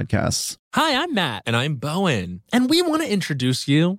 podcasts. Hi, I'm Matt. And I'm Bowen. And we want to introduce you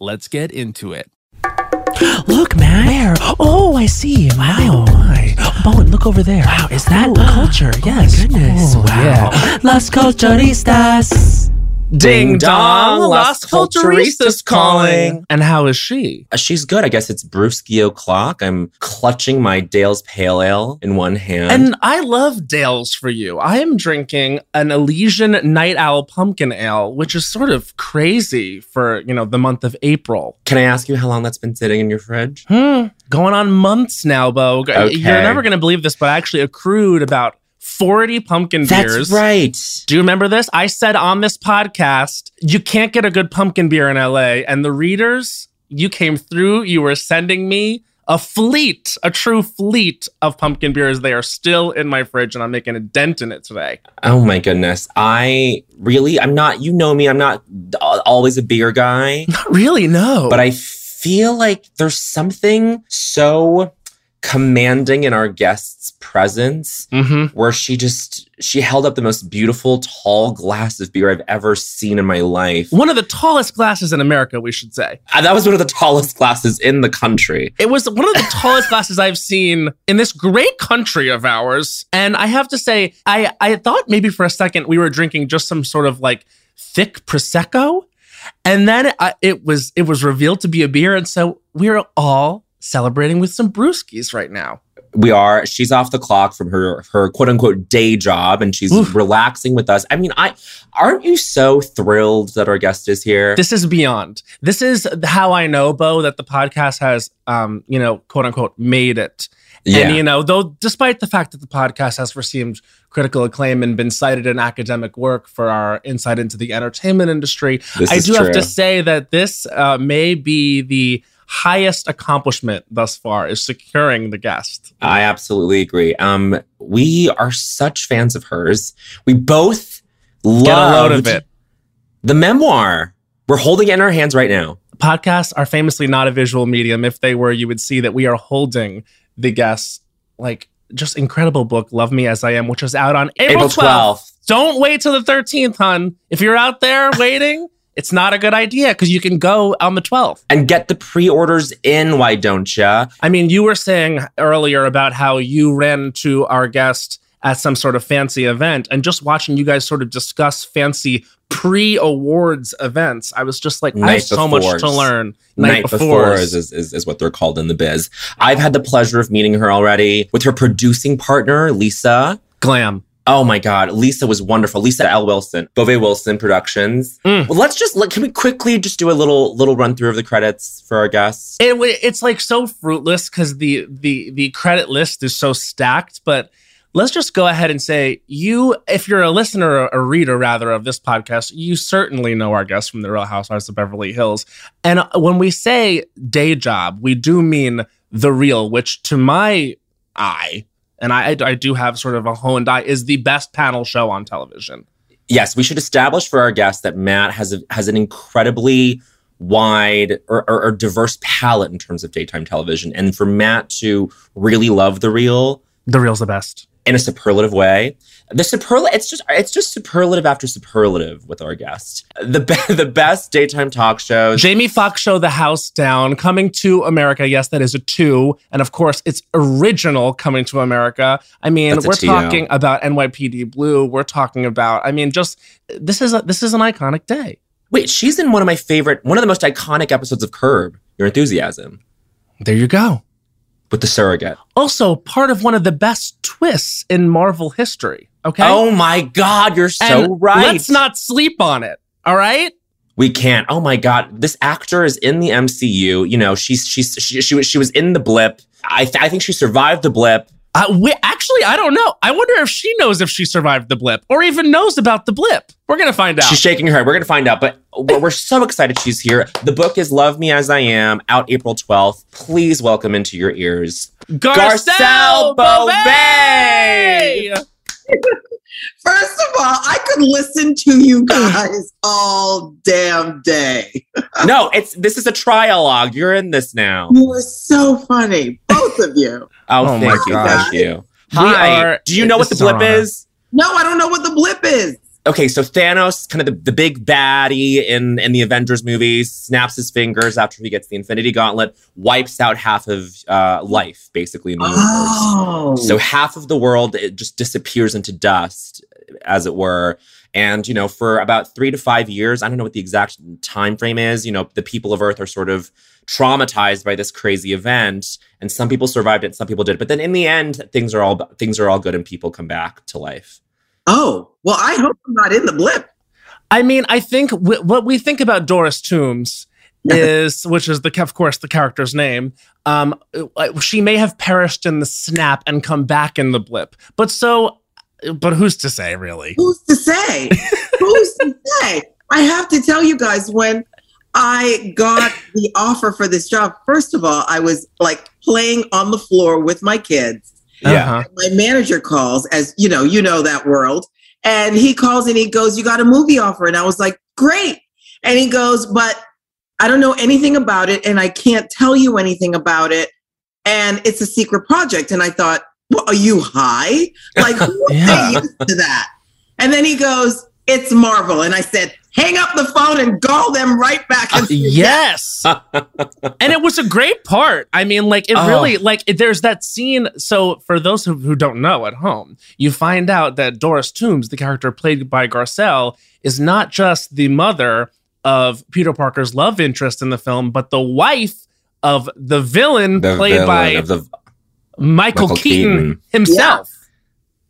Let's get into it. Look, man. Where? Oh, I see. Wow. Oh, my. Bowen, look over there. Wow, is that culture? Oh, yes. goodness. Oh, Wow. Yeah. Las Culturistas. Ding dong, Las Culturistas calling. And how is she? Uh, She's good. I guess it's Brewski o'clock. I'm clutching my Dale's Pale Ale in one hand. And I love Dale's for you. I am drinking an Elysian Night Owl Pumpkin Ale, which is sort of crazy for, you know, the month of April. Can I ask you how long that's been sitting in your fridge? Hmm. Going on months now, Bo. Okay. You're never going to believe this, but I actually accrued about 40 pumpkin beers. That's right. Do you remember this? I said on this podcast, you can't get a good pumpkin beer in LA. And the readers, you came through, you were sending me a fleet, a true fleet of pumpkin beers. They are still in my fridge, and I'm making a dent in it today. Oh my goodness. I really, I'm not, you know me, I'm not always a beer guy, Not really, no. but I feel like there's something so commanding in our guest's presence hmm where she just, she held up the most beautiful, tall glass of beer I've ever seen in my life. One of the tallest glasses in America, we should say. Uh, That was one of the tallest glasses in the country. It was one of the tallest glasses I've seen in this great country of ours. And I have to say, I, I thought maybe for a second we were drinking just some sort of like thick prosecco, and then I, it was it was revealed to be a beer, and so we're all celebrating with some brewskis right now. we are she's off the clock from her her quote unquote day job and she's Oof. relaxing with us i mean i aren't you so thrilled that our guest is here This is beyond. This is how I know, Bo, that the podcast has, um, you know, quote unquote, made it. yeah And, you know, though, despite the fact that the podcast has received critical acclaim and been cited in academic work for our insight into the entertainment industry, this I do have to say that this uh, may be the highest accomplishment thus far is securing the guest. i absolutely agree um we are such fans of hers we both love a load of it. the memoir we're holding it in our hands right now Podcasts are famously not a visual medium. If they were, you would see that we are holding the guest like just incredible book, Love Me As I Am, which is out on April, April 12th. 12th. Don't wait till the 13th, hun. If you're out there waiting, it's not a good idea because you can go on the 12th. and get the pre-orders in why don't ya I mean, you were saying earlier about how you ran to our guest at some sort of fancy event and just watching you guys sort of discuss fancy pre-awards events. I was just like, I have Night so much to learn. Night, before is, is, is, is what they're called in the biz. I've had the pleasure of meeting her already with her producing partner, Lisa. glam. Oh my God, Lisa was wonderful. Lisa L. Wilson, Beauvais Wilson Productions. Mm. Well, let's just let, can we quickly just do a little little run through of the credits for our guests? It, it's like so fruitless because the the the credit list is so stacked. But let's just go ahead and say you, if you're a listener or a reader rather of this podcast, you certainly know our guests from the Real Housewives of Beverly Hills. And when we say day job, we do mean the real, which to my eye, and I I do have sort of a ho and eye, is the best panel show on television. Yes, we should establish for our guests that Matt has a, has an incredibly wide or, or, or diverse palette in terms of daytime television, and for Matt to really love the real The real's the best. in a superlative way. The superlative, it's just it's just superlative after superlative with our guest. The be- the best daytime talk shows. Jamie Foxx show The House Down, coming to America. Yes, that is a two. And of course, it's original coming to America. I mean, we're talking about NYPD Blue. We're talking about, I mean, just this is a, this is an iconic day. Wait, she's in one of my favorite, one of the most iconic episodes of Curb Your Enthusiasm There you go. with the surrogate. Also, part of one of the best twists in Marvel history. Okay. Oh my God, you're so And right. Let's not sleep on it. All right. We can't. Oh my god, this actor is in the MCU. You know, she's she's she she was she was in the blip. I th- I think she survived the blip. Uh, we, actually, I don't know. I wonder if she knows if she survived the blip or even knows about the blip. We're gonna find out. She's shaking her head. We're gonna find out, but we're, we're so excited she's here. The book is "Love Me as I Am," out April twelfth. Please welcome into your ears. Garcelle Garcelle Beauvais. First of all, I could listen to you guys all damn day. No, it's this is a trialogue. You're in this now. You are so funny, both of you. Oh, Oh my thank you, God. thank you. Hi. are- Do you know what the this is our blip is? No, I don't know what the blip is. Okay, so Thanos, kind of the, the big baddie in, in the Avengers movies, snaps his fingers after he gets the Infinity Gauntlet, wipes out half of uh, life, basically, in the universe. Oh, So half of the world it just disappears into dust, as it were. And you know, for about three to five years, I don't know what the exact time frame is. You know, the people of Earth are sort of traumatized by this crazy event, and some people survived it, some people did. But then in the end, things are all things are all good, and people come back to life. Oh. Well, I hope I'm not in the blip. I mean, I think w- what we think about Doris Toombs is, which is the, of course, the character's name. Um, she may have perished in the snap and come back in the blip. But so, but who's to say, really? Who's to say? Who's to say? I have to tell you guys when I got the offer for this job. First of all, I was like playing on the floor with my kids. Uh-huh. my manager calls as you know you know that world. And he calls and he goes you got a movie offer. And i was like great. And he goes but i don't know anything about it and i can't tell you anything about it. And it's a secret project. And i thought well, are you high? Like who Yeah. yes to that? And then he goes it's marvel. And i said hang up the phone and call them right back uh, and say, Yes. and it was a great part. I mean, like, it Oh. really, like, there's that scene. So, for those who, who don't know at home, you find out that Doris Toombs, the character played by Garcelle, is not just the mother of Peter Parker's love interest in the film, but the wife of the villain The played villain by the Michael, Michael Keaton, Keaton. himself.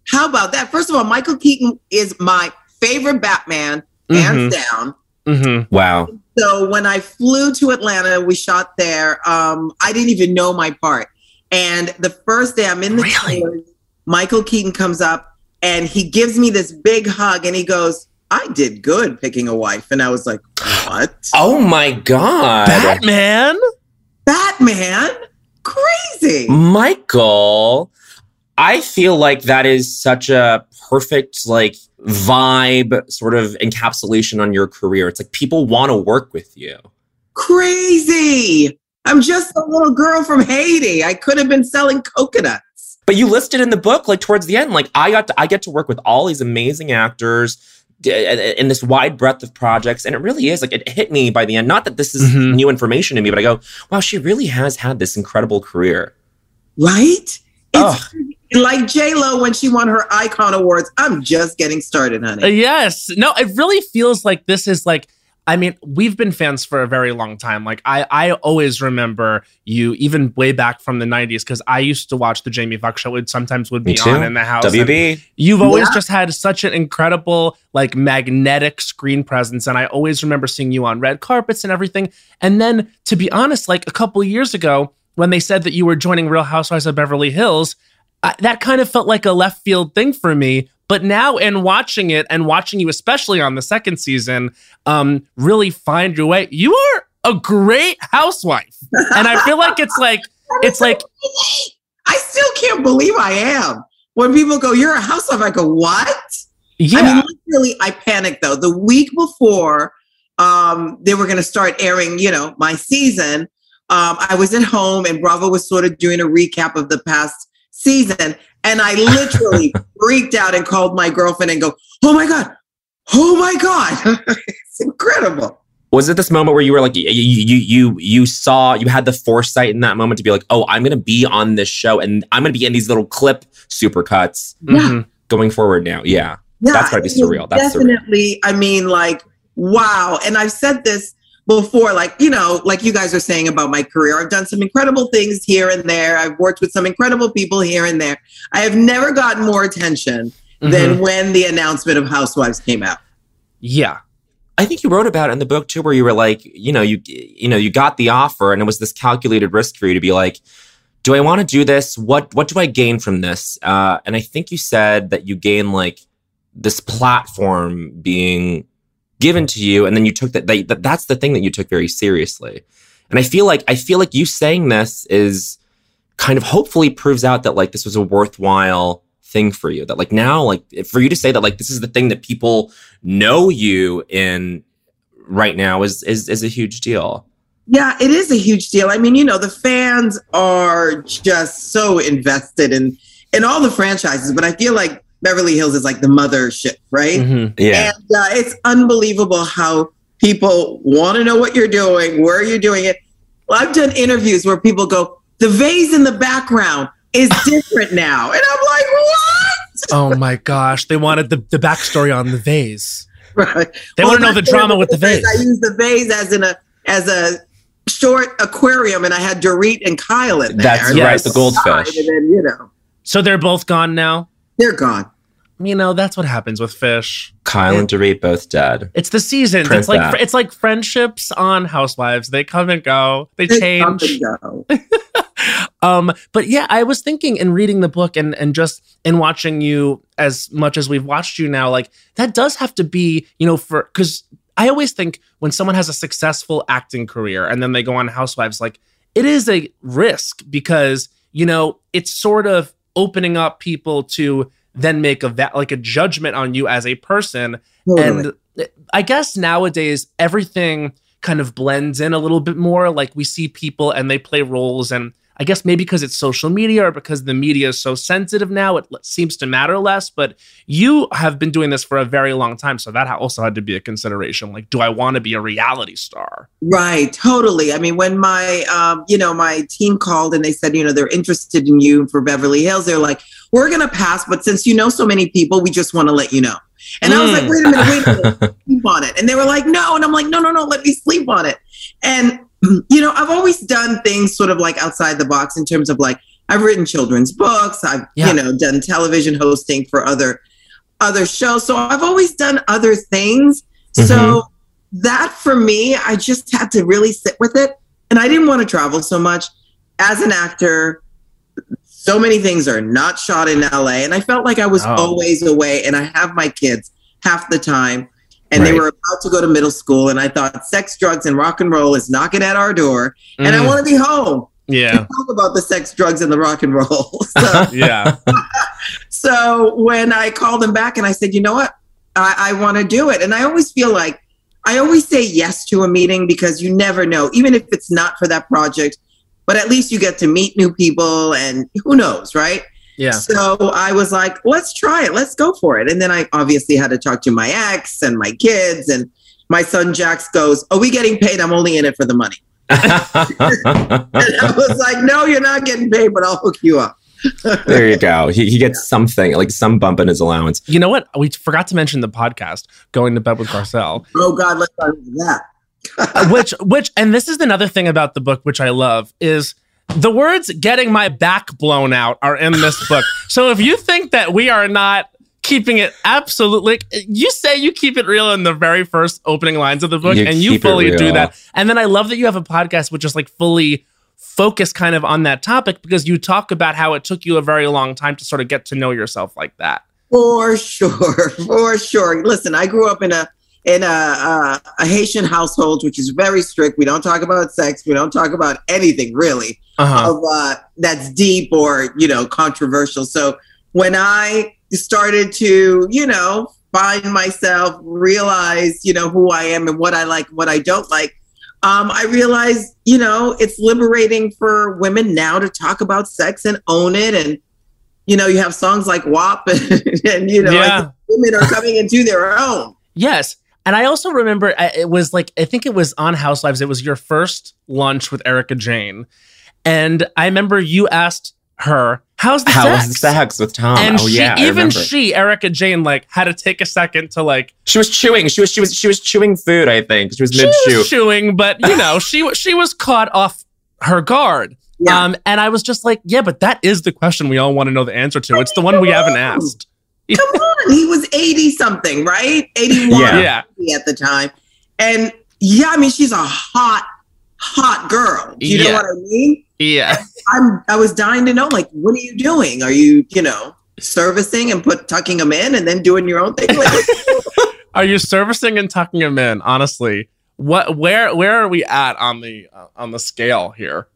how about that first of all michael keaton is my favorite batman hands down Mhm. wow. So when I flew to Atlanta, we shot there. Um, I didn't even know my part. And the first day I'm in the Really? trailer, Michael Keaton comes up and he gives me this big hug and he goes, I did good picking a wife. And I was like, What? Oh my god. Batman. Batman? Crazy. Michael, I feel like that is such a perfect like vibe sort of encapsulation on your career. It's like people want to work with you. Crazy. I'm just a little girl from Haiti. I could have been selling coconuts. But you listed in the book like towards the end like I got to, I get to work with all these amazing actors in this wide breadth of projects and it really is like it hit me by the end not that this is Mhm. new information to me but I go wow she really has had this incredible career. Right? Ugh. It's, like J Lo when she won her Icon Awards. I'm just getting started, honey. Yes. No, it really feels like this is like I mean, we've been fans for a very long time. Like I I always remember you even way back from the 90s cuz I used to watch the Jamie Foxx show. It sometimes would be on in the house. WB. You've always Yeah. just had such an incredible, like magnetic screen presence. And I always remember seeing you on red carpets and everything. And then to be honest, like a couple years ago, when they said that you were joining Real Housewives of Beverly Hills, I, that kind of felt like a left field thing for me. But now, in watching it and watching you, especially on the second season, um, really find your way, you are a great housewife. And I feel like it's like, it's like, I still can't believe I am. When people go, "You're a housewife," I go, "What?" yeah. I mean, literally, I panicked though. The week before um, they were going to start airing, you know, my season, um, I was at home and Bravo was sort of doing a recap of the past season, and I literally freaked out and called my girlfriend and go, "Oh my god, oh my god, it's incredible." Was it this moment where you were like you you you you saw you had the foresight in that moment to be like, oh, I'm gonna be on this show and I'm gonna be in these little clip supercuts Mhm. going forward now? Yeah. Yeah, That's gotta be surreal. That's surreal. definitely. I mean, like, wow. And I've said this before, like, you know, like you guys are saying about my career. I've done some incredible things here and there. I've worked with some incredible people here and there. I have never gotten more attention Mhm. than when the announcement of Housewives came out. yeah. I think you wrote about it in the book too, where you were like, you know, you you know, you got the offer and it was this calculated risk for you to be like, do I want to do this? What what do I gain from this? Uh, and I think you said that you gain like this platform being given to you, and then you took that, that that- that's the thing that you took very seriously. And I feel like I feel like you saying this is kind of hopefully proves out that like this was a worthwhile thing for you. That like now, like for you to say that like this is the thing that people know you in right now is is is a huge deal. Yeah, it is a huge deal. I mean, you know, the fans are just so invested in in all the franchises, but I feel like Beverly Hills is like the mothership, right? Mhm. Yeah. And uh, it's unbelievable how people want to know what you're doing, where you're doing it. Well, I've done interviews where people go, the vase in the background is different now. And I'm like, what? Oh my gosh. They wanted the, the backstory on the vase. Right. They Well, want to know the drama with the vase. I use the vase as in a as a short aquarium, and I had Dorit and Kyle in there. That's right, the goldfish. And then you know So they're both gone now. They're gone. You know, that's what happens with fish. Kyle and Dorit both dead. It's the seasons. Print it's like that. it's like friendships on Housewives. They come and go. They They come change. and go. um but yeah i was thinking in reading the book and and just in watching you as much as we've watched you now like that does have to be you know for because i always think when someone has a successful acting career and then they go on housewives like it is a risk because you know it's sort of opening up people to then make a va- like a judgment on you as a person Totally. and I guess nowadays everything kind of blends in a little bit more. Like we see people and they play roles. And I guess maybe because it's social media or because the media is so sensitive now, it seems to matter less. But you have been doing this for a very long time. So that also had to be a consideration. Like, do I want to be a reality star? Right, totally. I mean, when my, um, you know, my team called and they said, you know, they're interested in you for Beverly Hills, they're like, we're going to pass, but since you know so many people, we just want to let you know. And I was like, Mm. wait a minute, wait a minute, sleep on it. And they were like, no. And I'm like, no, no, no, let me sleep on it. And, you know, I've always done things sort of like outside the box in terms of like, I've written children's books. I've, Yeah. you know, done television hosting for other, other shows. So I've always done other things. Mm-hmm. So that for me, I just had to really sit with it. And I didn't want to travel so much. As an actor, so many things are not shot in LA. And I felt like I was Oh. always away. And I have my kids half the time. And they were about to go to middle school. And I thought sex, drugs, and rock and roll is knocking at our door. And I Mm, want to be home. yeah. Talk about the sex, drugs, and the rock and roll. so, Yeah. so when I called them back and I said, you know what, I, I want to do it. And I always feel like I always say yes to a meeting because you never know, even if it's not for that project, but at least you get to meet new people and who knows, right? Yeah. So I was like, let's try it. Let's go for it. And then I obviously had to talk to my ex and my kids. And my son Jax goes, Are we getting paid? I'm only in it for the money. And I was like, No, you're not getting paid, but I'll hook you up. There you go. He, he gets something, like some bump in his allowance. You know what? We forgot to mention the podcast, Going to Bed with Garcelle. Oh God, let's talk about that. which which and this is another thing about the book which I love is the words getting my back blown out are in this book. So if you think that we are not keeping it absolutely you say you keep it real in the very first opening lines of the book You and you fully do that. And then I love that you have a podcast which is like fully focused kind of on that topic because you talk about how it took you a very long time to sort of get to know yourself like that. For sure, for sure. Listen, I grew up in a in a, a a Haitian household, which is very strict. We don't talk about sex. We don't talk about anything really Uh-huh. of uh, that's deep or you know controversial. So when I started to you know find myself, realize you know who I am and what I like, what I don't like, um, I realized you know it's liberating for women now to talk about sex and own it and. You know, you have songs like WAP, and, and you know, Yeah. women are coming into their own. Yes. And I also remember I- it was like, I think it was on Housewives. It was your first lunch with Erika Jayne. And I remember you asked her, How's the How sex? was sex with Tom? and oh she, yeah, even she, Erika Jayne, like had to take a second to like She was chewing. She was she was she was chewing food. I think she was she mid was chew. chewing, but you know, she she was caught off her guard. Yeah. Um, and I was just like, yeah, but that is the question we all want to know the answer to. It's the one we haven't asked. Come on, he was 80 something, right? 81 Yeah. Yeah. at the time. And yeah, I mean, she's a hot, hot girl. Do you know what I mean? Yeah. I'm I was dying to know, like, what are you doing? Are you, you know, servicing and put tucking them in and then doing your own thing? Like, Are you servicing and tucking them in? Honestly, what where where are we at on the uh, on the scale here?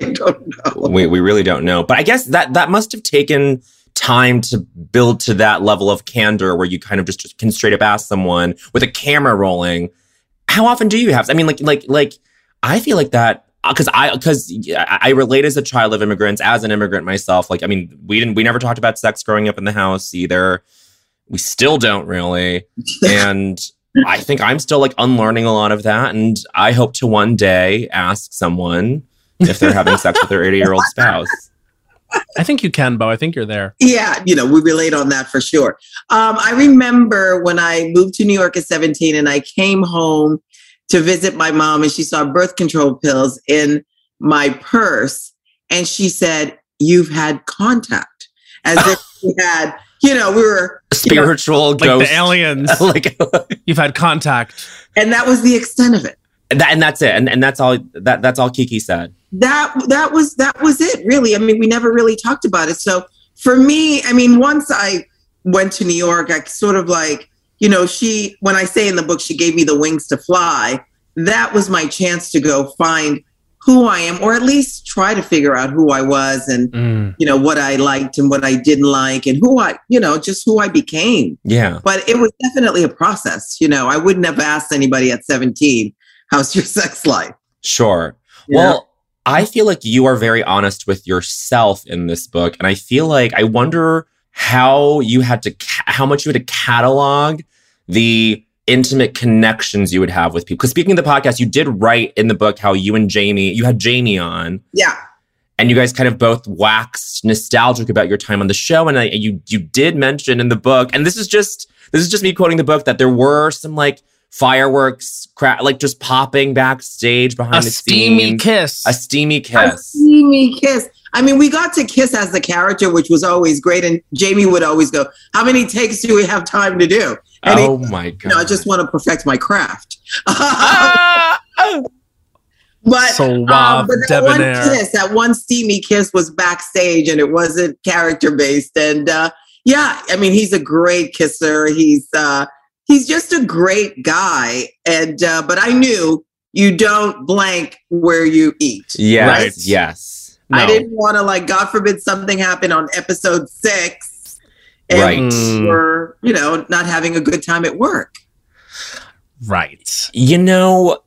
I don't know. we we really don't know. But I guess that that must have taken time to build to that level of candor where you kind of just, just can straight up ask someone with a camera rolling, how often do you have? I mean, like like like I feel like that uh, because I because I I relate as a child of immigrants, as an immigrant myself. Like I mean, we didn't we never talked about sex growing up in the house either. We still don't really, and. I think I'm still like unlearning a lot of that, and I hope to one day ask someone if they're having sex with their 80 year old spouse. I think you can, Bo. I think you're there. Yeah, you know, we relate on that for sure. Um, I remember when I moved to New York at 17 and I came home to visit my mom and she saw birth control pills in my purse and she said, You've had contact. As if we had, you know, we were, Spiritual Like the aliens, like you've had contact. and that was the extent of it. That, and that's it. And, and that's all that that's all Kiki said. that that was that was it really i mean we never really talked about it so for me i mean once i went to new york i sort of like you know she when i say in the book she gave me the wings to fly that was my chance to go find who i am or at least try to figure out who i was and mm. you know what i liked and what i didn't like and who i you know just who i became Yeah. but it was definitely a process you know i wouldn't have asked anybody at 17 how's your sex life Sure. You Well, I feel like you are very honest with yourself in this book, and I feel like I wonder how you had to ca- how much you had to catalog the intimate connections you would have with people. Because speaking of the podcast, you did write in the book how you and Jamie, you had Jamie on, yeah and you guys kind of both waxed nostalgic about your time on the show. And I, you you did mention in the book, and this is just this is just me quoting the book that there were some like fireworks, cra- like just popping backstage behind A the steamy scenes. kiss. a steamy A kiss. steamy kiss. I mean, we got to kiss as the character, which was always great. And Jamie would always go, "How many takes do we have time to do?" And oh he, my you god! know, I just want to perfect my craft. Ah! but Suave, um, but that one kiss, that one steamy kiss, was backstage, and it wasn't character based. And uh, yeah, I mean, he's a great kisser. He's uh, he's just a great guy. And uh, but I knew you don't blank where you eat. yes, Right. yes, I didn't want to like, God forbid, something happened on episode six, and Right. We're you know not having a good time at work. Right. You know,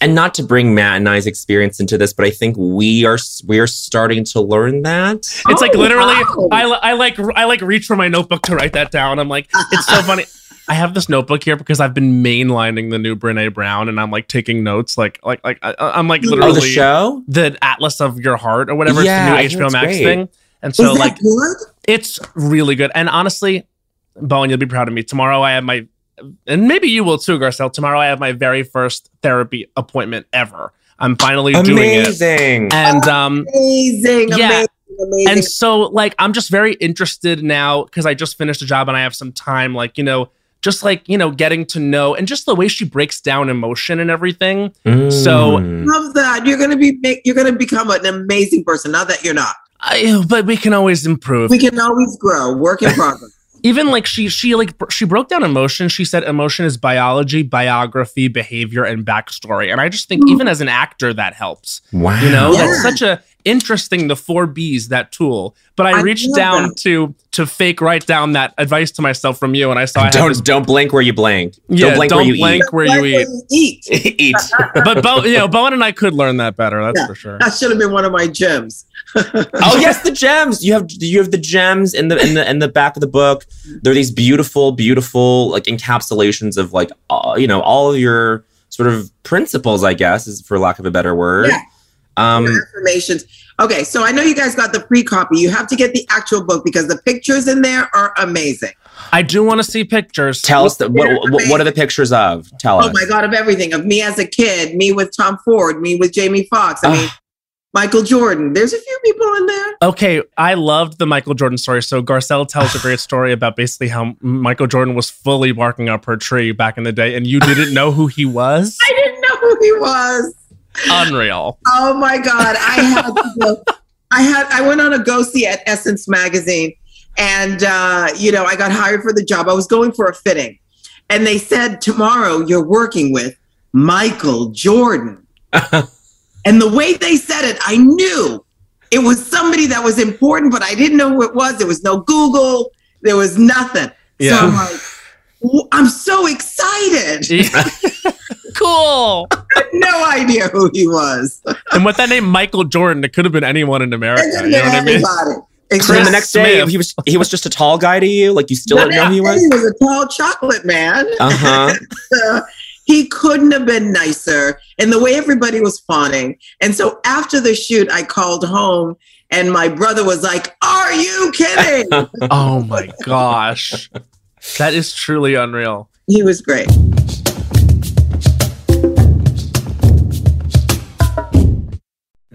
and not to bring Matt and I's experience into this, but I think we are we are starting to learn that. It's like Oh, literally, wow. I, I like I like reach for my notebook to write that down. I'm like, it's so funny. I have this notebook here because I've been mainlining the new Brene Brown, and I'm like taking notes, like like like I, I'm like literally Oh, the show. the Atlas of Your Heart or whatever. Yeah, it's the new HBO Max great. thing. And so, Is that like, good? it's really good. And honestly, Bowen, you'll be proud of me. Tomorrow I have my, and maybe you will too, Garcelle. Tomorrow I have my very first therapy appointment ever. I'm finally doing it. Amazing. And um, Amazing, Yeah. amazing, amazing. and so like I'm just very interested now because I just finished a job and I have some time, like, you know, just like, you know, getting to know and just the way she breaks down emotion and everything. So- Mm. love that. You're gonna be make, you're gonna become an amazing person. Not that you're not. I, but we can always improve. We can always grow. Work in progress. even like she she like she broke down emotion she said emotion is biology biography behavior and backstory and i just think even as an actor that helps wow. you know Yeah. that's such a interesting the four b's that tool but i I reached down that. to to fake write down that advice to myself from you and i saw I don't this, don't blink where you blink. yeah, don't blink where you where Like you when eat you eat. eat. eat. but Bo, you know bowen and i could learn that better that's Yeah. for sure That should have been one of my gems. oh yes, the gems. You have you have the gems in the in the in the back of the book. They're these beautiful, beautiful like encapsulations of like uh, you know all of your sort of principles. I guess is for lack of a better word. Yeah. Um, affirmations. Okay, so I know you guys got the pre copy. You have to get the actual book because the pictures in there are amazing. i do want to see pictures tell us that, what, what what are the pictures of? Tell us. Oh my God, of everything of me as a kid, me with Tom Ford, me with Jamie Foxx. I mean. Michael Jordan. There's a few people in there. Okay, I loved the Michael Jordan story. So Garcelle tells a great story about basically how Michael Jordan was fully barking up her tree back in the day, and you didn't know who he was. I didn't know who he was. Unreal. Oh my God. I had to go. I had I went on a go see at Essence magazine and uh, you know, I got hired for the job. I was going for a fitting. And they said, tomorrow you're working with Michael Jordan. and the way they said it, I knew it was somebody that was important, but I didn't know who it was. There was no Google, there was nothing. Yeah. So I'm like, I'm so excited. cool. no idea who he was. And with that name, Michael Jordan, it could have been anyone in America. You know what I mean? Everybody. So Exactly. the next day Smith. he was he was just a tall guy to you. Like you still The didn't know who he was. He was a tall chocolate man. Uh huh. Uh, he couldn't have been nicer. And the way everybody was fawning. And so after the shoot, I called home and my brother was like, Are you kidding? Oh my gosh. That is truly unreal. he was great.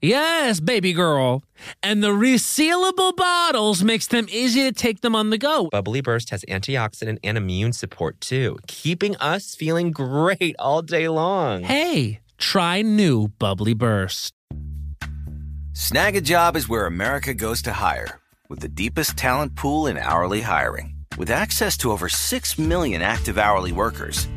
Yes, baby girl. And the resealable bottles makes them easy to take them on the go. Bubbly Burst has antioxidant and immune support too, keeping us feeling great all day long. Hey, try new Bubbly Burst. Snagajob is where America goes to hire, with the deepest talent pool in hourly hiring. With access to over 6 million active hourly workers,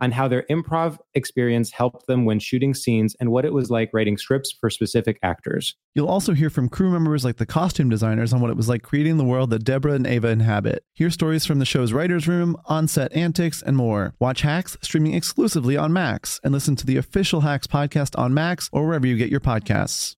On how their improv experience helped them when shooting scenes and what it was like writing scripts for specific actors. You'll also hear from crew members like the costume designers on what it was like creating the world that Deborah and Ava inhabit. Hear stories from the show's writer's room, on set antics, and more. Watch Hacks streaming exclusively on Max and listen to the official Hacks podcast on Max or wherever you get your podcasts.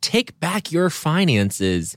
Take back your finances.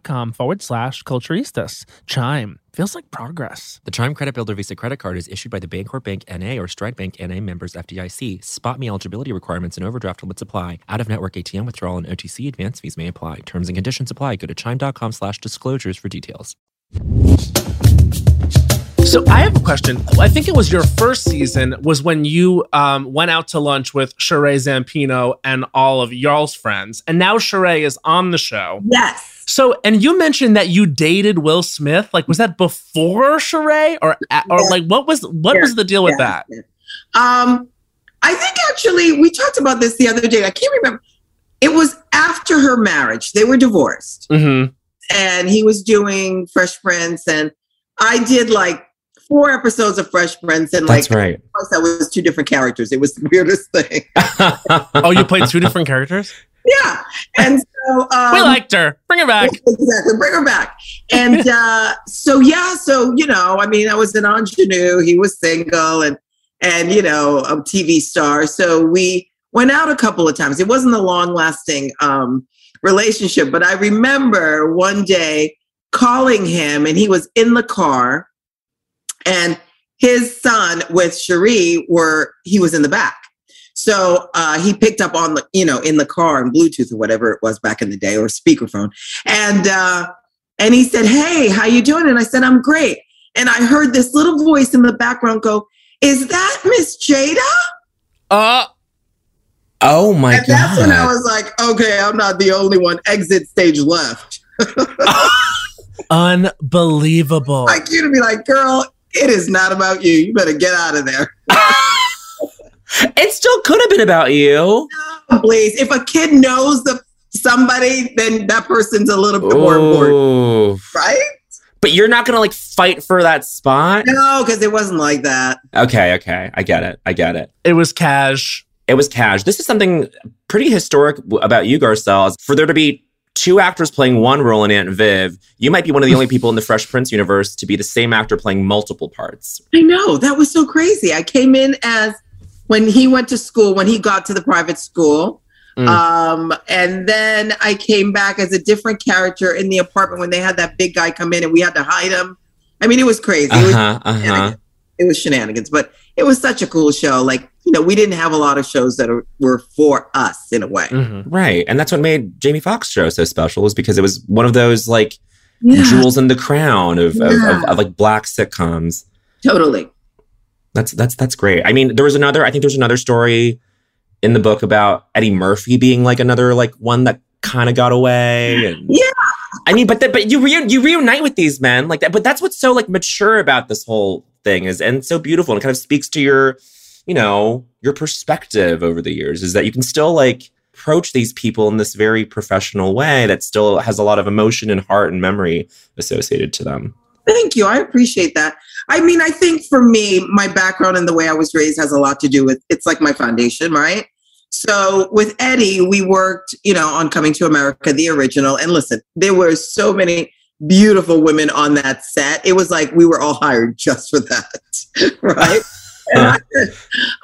forward slash culturistas. Chime feels like progress. The Chime Credit Builder Visa credit card is issued by the Bancorp Bank NA or Stride Bank NA members FDIC. SpotMe eligibility requirements and overdraft limits apply. Out of network ATM withdrawal and OTC advance fees may apply. Terms and conditions apply. Go to chime.com slash disclosures for details. So I have a question. I think it was your first season was when you um, went out to lunch with Sheree Zampino and all of y'all's friends, and now Sheree is on the show. Yes. So, and you mentioned that you dated Will Smith. Like, was that before Sheree, or or Yeah. like what was what was the deal with that? Um, I think actually we talked about this the other day. I can't remember. It was after her marriage. They were divorced, Mm-hmm. and he was doing Fresh Prince, and I did like four episodes of Fresh Prince, and like That's right. course, that was two different characters. It was the weirdest thing. Oh, you played two different characters. yeah, and so um, we liked her. Bring her back. exactly bring her back and uh so yeah so you know i mean i was an ingenue he was single and and you know a tv star so we went out a couple of times it wasn't a long lasting um relationship but i remember one day calling him and he was in the car and his son with Sheree were he was in the back so uh, he picked up on the, you know, in the car and Bluetooth or whatever it was back in the day, or speakerphone, and uh, and he said, "Hey, how you doing?" And I said, "I'm great." And I heard this little voice in the background go, "Is that Miss Jada?" Uh, oh my God. and that's when I was like, "Okay, I'm not the only one." Exit stage left. unbelievable. Like you to be like, "Girl, it is not about you. You better get out of there." It still could have been about you. No, Please, if a kid knows the somebody, then that person's a little bit more important, right? But you're not gonna like fight for that spot. No, because it wasn't like that. Okay, okay, I get it. I get it. it was cash. It was cash. This is something pretty historic about you, Garcelle. For there to be two actors playing one role in Aunt Viv, you might be one of the only people in the Fresh Prince universe to be the same actor playing multiple parts. I know that was so crazy. I came in as when he went to school, when he got to the private school. Mm. Um, and then I came back as a different character in the apartment when they had that big guy come in and we had to hide him. I mean, it was crazy. It, Uh was. Uh huh. shenanigans. it was shenanigans, but it was such a cool show. Like, you know, we didn't have a lot of shows that are, were for us in a way. Mhm. Right, and that's what made Jamie Foxx show so special, was because it was one of those like Yeah, jewels in the crown of, of, of, of like black sitcoms. totally. That's that's that's great. I mean, there was another. I think there's another story in the book about Eddie Murphy being like another like one that kind of got away. And, Yeah. I mean, but the, but you re- you reunite with these men like that. But that's what's so like mature about this whole thing is and so beautiful and kind of speaks to your, you know, your perspective over the years is that you can still like approach these people in this very professional way that still has a lot of emotion and heart and memory associated to them. Thank you. I appreciate that. I mean, I think for me, my background and the way I was raised has a lot to do with it's like my foundation, right? So with Eddie, we worked, you know, on Coming to America, the original. And listen, there were so many beautiful women on that set. It was like we were all hired just for that, right? And I,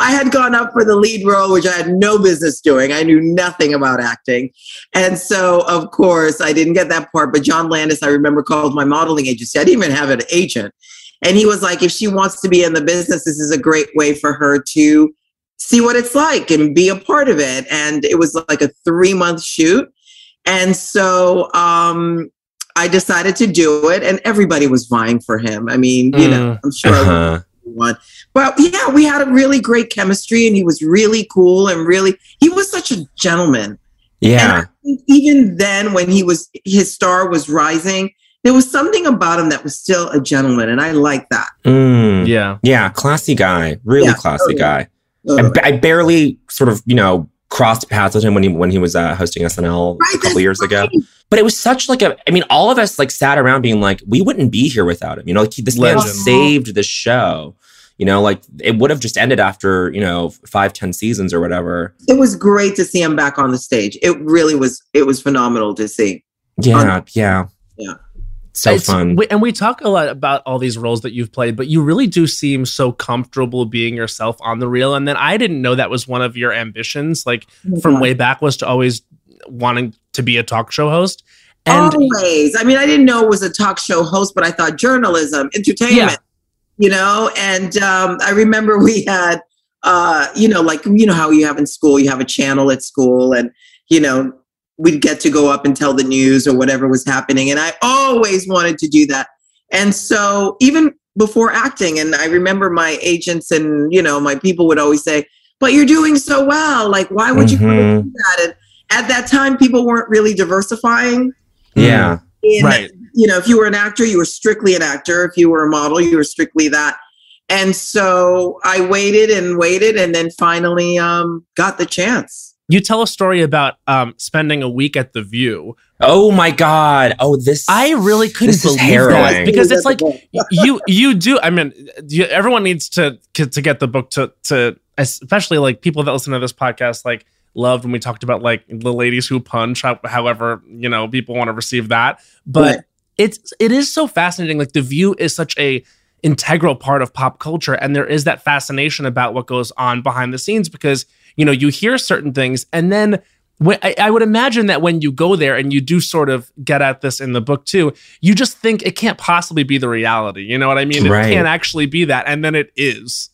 I had gone up for the lead role, which I had no business doing. I knew nothing about acting. And so, of course, I didn't get that part. But John Landis, I remember, called my modeling agency. I didn't even have an agent. And he was like, if she wants to be in the business, this is a great way for her to see what it's like and be a part of it. And it was like a three month shoot. And so um, I decided to do it, and everybody was vying for him. I mean, you know, I'm sure Uh-huh. One. But yeah, we had a really great chemistry, and he was really cool and really he was such a gentleman. Yeah. I even then, when he was his star was rising, there was something about him that was still a gentleman, and I like that. Mm. Yeah. Yeah, classy guy, really Yeah, classy totally. guy. I, Totally. ba- I barely sort of, you know, crossed paths with him when he when he was uh, hosting SNL Right, a couple that's years ago. But it was such like a. I mean, all of us like sat around being like, we wouldn't be here without him. You know, like he, this man saved the show. You know, like it would have just ended after you know five, ten seasons or whatever. It was great to see him back on the stage. It really was. It was phenomenal to see. Yeah, yeah, Yeah. So It's- fun. we- and we talk a lot about all these roles that you've played, but you really do seem so comfortable being yourself on the Real. And then I didn't know that was one of your ambitions, like from way back, was to always wanting to be a talk show host. And always. I mean, I didn't know it was a talk show host, but I thought journalism, entertainment, you know. And um, I remember we had, uh, you know, like you know how you have in school, you have a channel at school, and you know we'd get to go up and tell the news or whatever was happening. And I always wanted to do that. And so even before acting, and I remember my agents and you know my people would always say, "But you're doing so well. Like, why would you want to do that?" And at that time, people weren't really diversifying yeah, Right. you know, if you were an actor, you were strictly an actor. If you were a model, you were strictly that. And so I waited and waited and then finally um, got the chance. You tell a story about um, spending a week at The View. Oh my god. Oh, this. I really couldn't This is believe that because it's like you you do. I mean, you, everyone needs to to get the book to to especially like people that listen to this podcast like loved when we talked about like the ladies who punch. However, you know, people want to receive that, but Right. it's it is so fascinating. Like the View is such a integral part of pop culture, and there is that fascination about what goes on behind the scenes because you know you hear certain things and then when, I, I would imagine that when you go there and you do sort of get at this in the book too, you just think it can't possibly be the reality. You know what I mean? It can't actually be that, and then it is.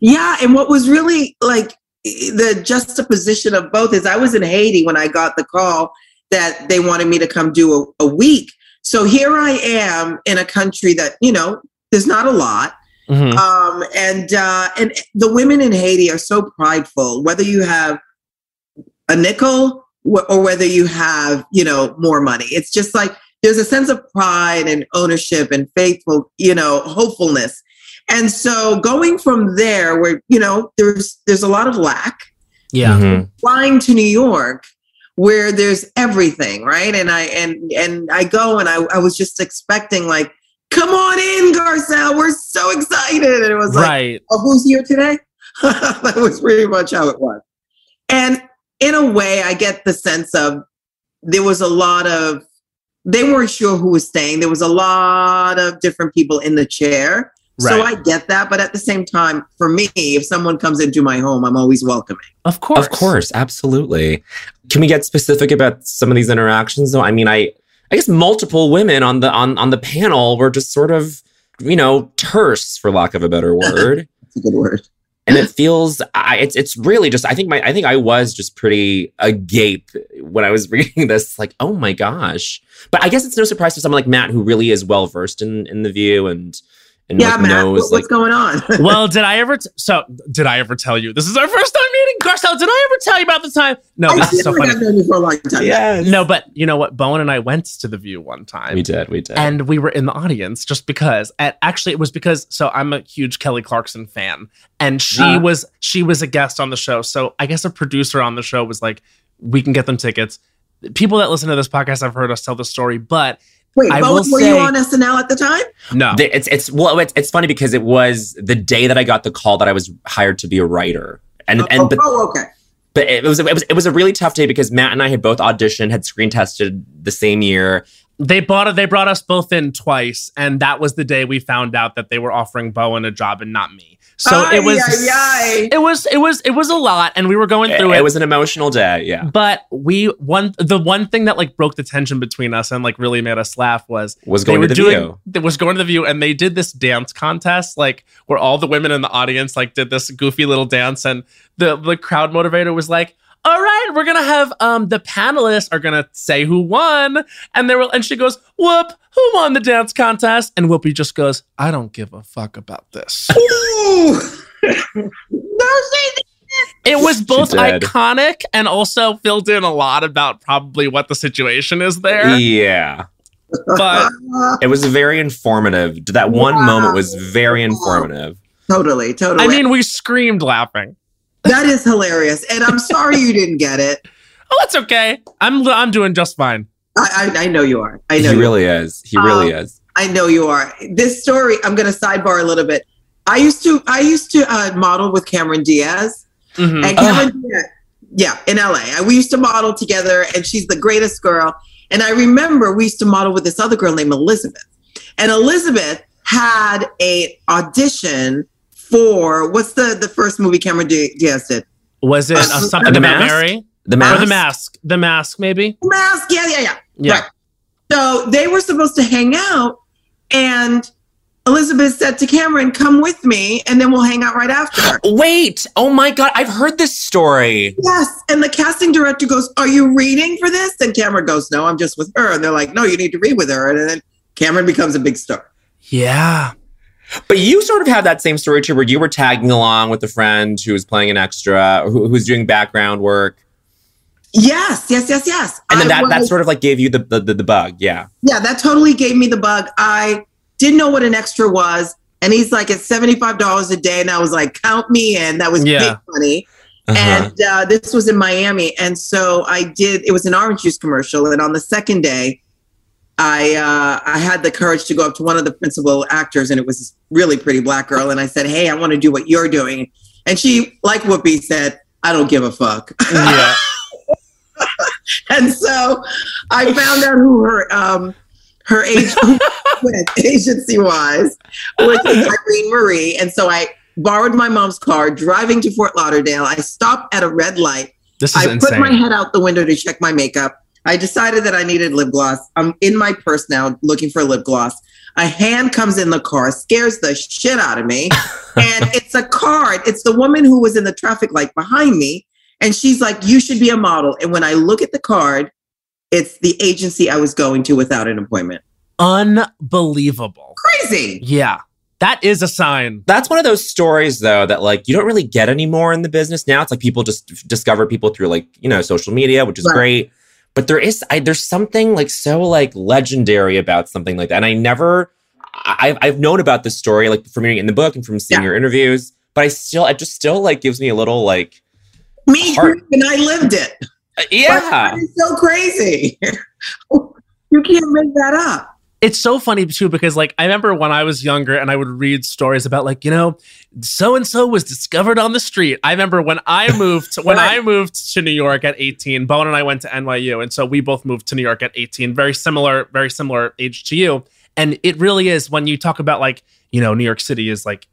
Yeah. And what was really like the juxtaposition of both is I was in Haiti when I got the call that they wanted me to come do a, a week. So here I am in a country that, you know, there's not a lot. Mhm. um, and uh, and the women in Haiti are so prideful. Whether you have a nickel wh- or whether you have you know more money, it's just like there's a sense of pride and ownership and faithful, you know, hopefulness. And so going from there, where you know there's there's a lot of lack, Yeah. Mhm. flying to New York where there's everything, right? And I and and I go and I, I was just expecting like, come on in, Garcelle. We're so excited. And it was like, Right. oh, who's here today? that was pretty much how it was. And in a way, I get the sense of there was a lot of they weren't sure who was staying. There was a lot of different people in the chair. So I get that, but at the same time, for me, if someone comes into my home, I'm always welcoming. Of course. Of course, absolutely. Can we get specific about some of these interactions though? I mean, I I guess multiple women on the on on the panel were just sort of, you know, terse for lack of a better word. That's a good word. and it feels I, it's it's really just I think my I think I was just pretty agape when I was reading this like oh my gosh but I guess it's no surprise to someone like Matt who really is well versed in in the view and and Yeah, like, Matt, knows what- like what's going on? well, did I ever? T- so, did I ever tell you this is our first time meeting, Garcelle? Did I ever tell you about the time? No, I this is so funny. I've known you for a long time. yes No, but you know what? Bowen and I went to the View one time. we did we did and we were in the audience just because and actually it was because so i'm a huge kelly clarkson fan and she Yeah. was she was a guest on the show so i guess a producer on the show was like we can get them tickets people that listen to this podcast have heard us tell the story but Wait, I Bowen, will were say- you on SNL at the time? no it's it's well it's, it's funny because it was the day that I got the call that I was hired to be a writer and oh, and but oh, okay. but it was it was it was a really tough day because Matt and I had both auditioned, had screen tested the same year. They bought it. They brought us both in twice, and that was the day we found out that they were offering Bowen a job and not me. So Ay, it was, ay, ay. it was, it was, it was a lot, and we were going through it. it was an emotional day. Yeah. but we one the one thing that like broke the tension between us and like really made us laugh was Was they going were to the doing view. that was going to the view and they did this dance contest like where all the women in the audience like did this goofy little dance and the the crowd motivator was like all right we're gonna have um the panelists are gonna say who won and they will, and she goes whoop who won the dance contest and whoopi just goes i don't give a fuck about this Ooh. Don't say that. it was both iconic and also filled in a lot about probably what the situation is there Yeah. but It was very informative. That one Wow. moment was very informative. Totally, totally. I mean, we screamed laughing. That is hilarious. And I'm sorry you didn't get it. Oh, that's okay. I'm I'm doing just fine. I, I, I know you are. I know He you really is. He really Um, is. I know you are. This story, I'm going to sidebar a little bit. I used to, I used to uh, model with Cameron Diaz, Mhm. and Cameron Diaz, yeah, in LA. And we used to model together, and she's the greatest girl. And I remember we used to model with this other girl named Elizabeth, and Elizabeth had a audition for what's the the first movie Cameron Di- Diaz did? Was it uh, Uh, something The about Mask? Mary The mask. or mask. the mask? The mask, maybe. Mask. Yeah, yeah, yeah. Yeah. Right. So they were supposed to hang out, and Elizabeth said to Cameron, "Come with me, and then we'll hang out right after." Wait. Oh my God. I've heard this story. yes. And the casting director goes, "Are you reading for this?" And Cameron goes, "No, I'm just with her." And they're like, "No, you need to read with her." And then Cameron becomes a big star. Yeah. But you sort of have that same story too, where you were tagging along with a friend who was playing an extra, who, who was doing background work. Yes, yes, yes, yes. And then I that, that sort of like gave you the, the, the, the bug. Yeah. yeah, that totally gave me the bug. I didn't know what an extra was. And he's like, it's $75 a day. And I was like, count me in. That was Yeah. big money. Uh-huh. And uh, this was in Miami. And so I did, it was an orange juice commercial. And on the second day, I uh, I had the courage to go up to one of the principal actors, and it was this really pretty black girl. And I said, Hey, I want to do what you're doing. And she, like Whoopi, said, I don't give a fuck. Yeah. and so I found out who her um her agent agency was, which is Irene Marie. And so I borrowed my mom's car, driving to Fort Lauderdale. I stopped at a red light. This is I insane. put my head out the window to check my makeup. I decided that I needed lip gloss. I'm in my purse now looking for lip gloss. A hand comes in the car, scares the shit out of me. and it's a card. It's the woman who was in the traffic light behind me. And she's like, You should be a model. And when I look at the card, it's the agency I was going to without an appointment. Unbelievable. Crazy. Yeah. That is a sign. That's one of those stories, though, that like you don't really get anymore in the business now. It's like people just f- discover people through like you know social media, which is Right. great. But there is I, there's something like so like legendary about something like that, and I never I've I've known about this story like from reading it in the book and from seeing Yeah. your interviews, but I still it just still like gives me a little like Me Heart. and I lived it. uh, yeah. It's so crazy. you can't make that up. It's so funny too because like I remember when I was younger and I would read stories about like you know so and so was discovered on the street. I remember when I moved when I moved to New York at 18. Bowen and I went to NYU and so we both moved to New York at 18. Very similar, very similar age to you. And it really is when you talk about like you know New York City is like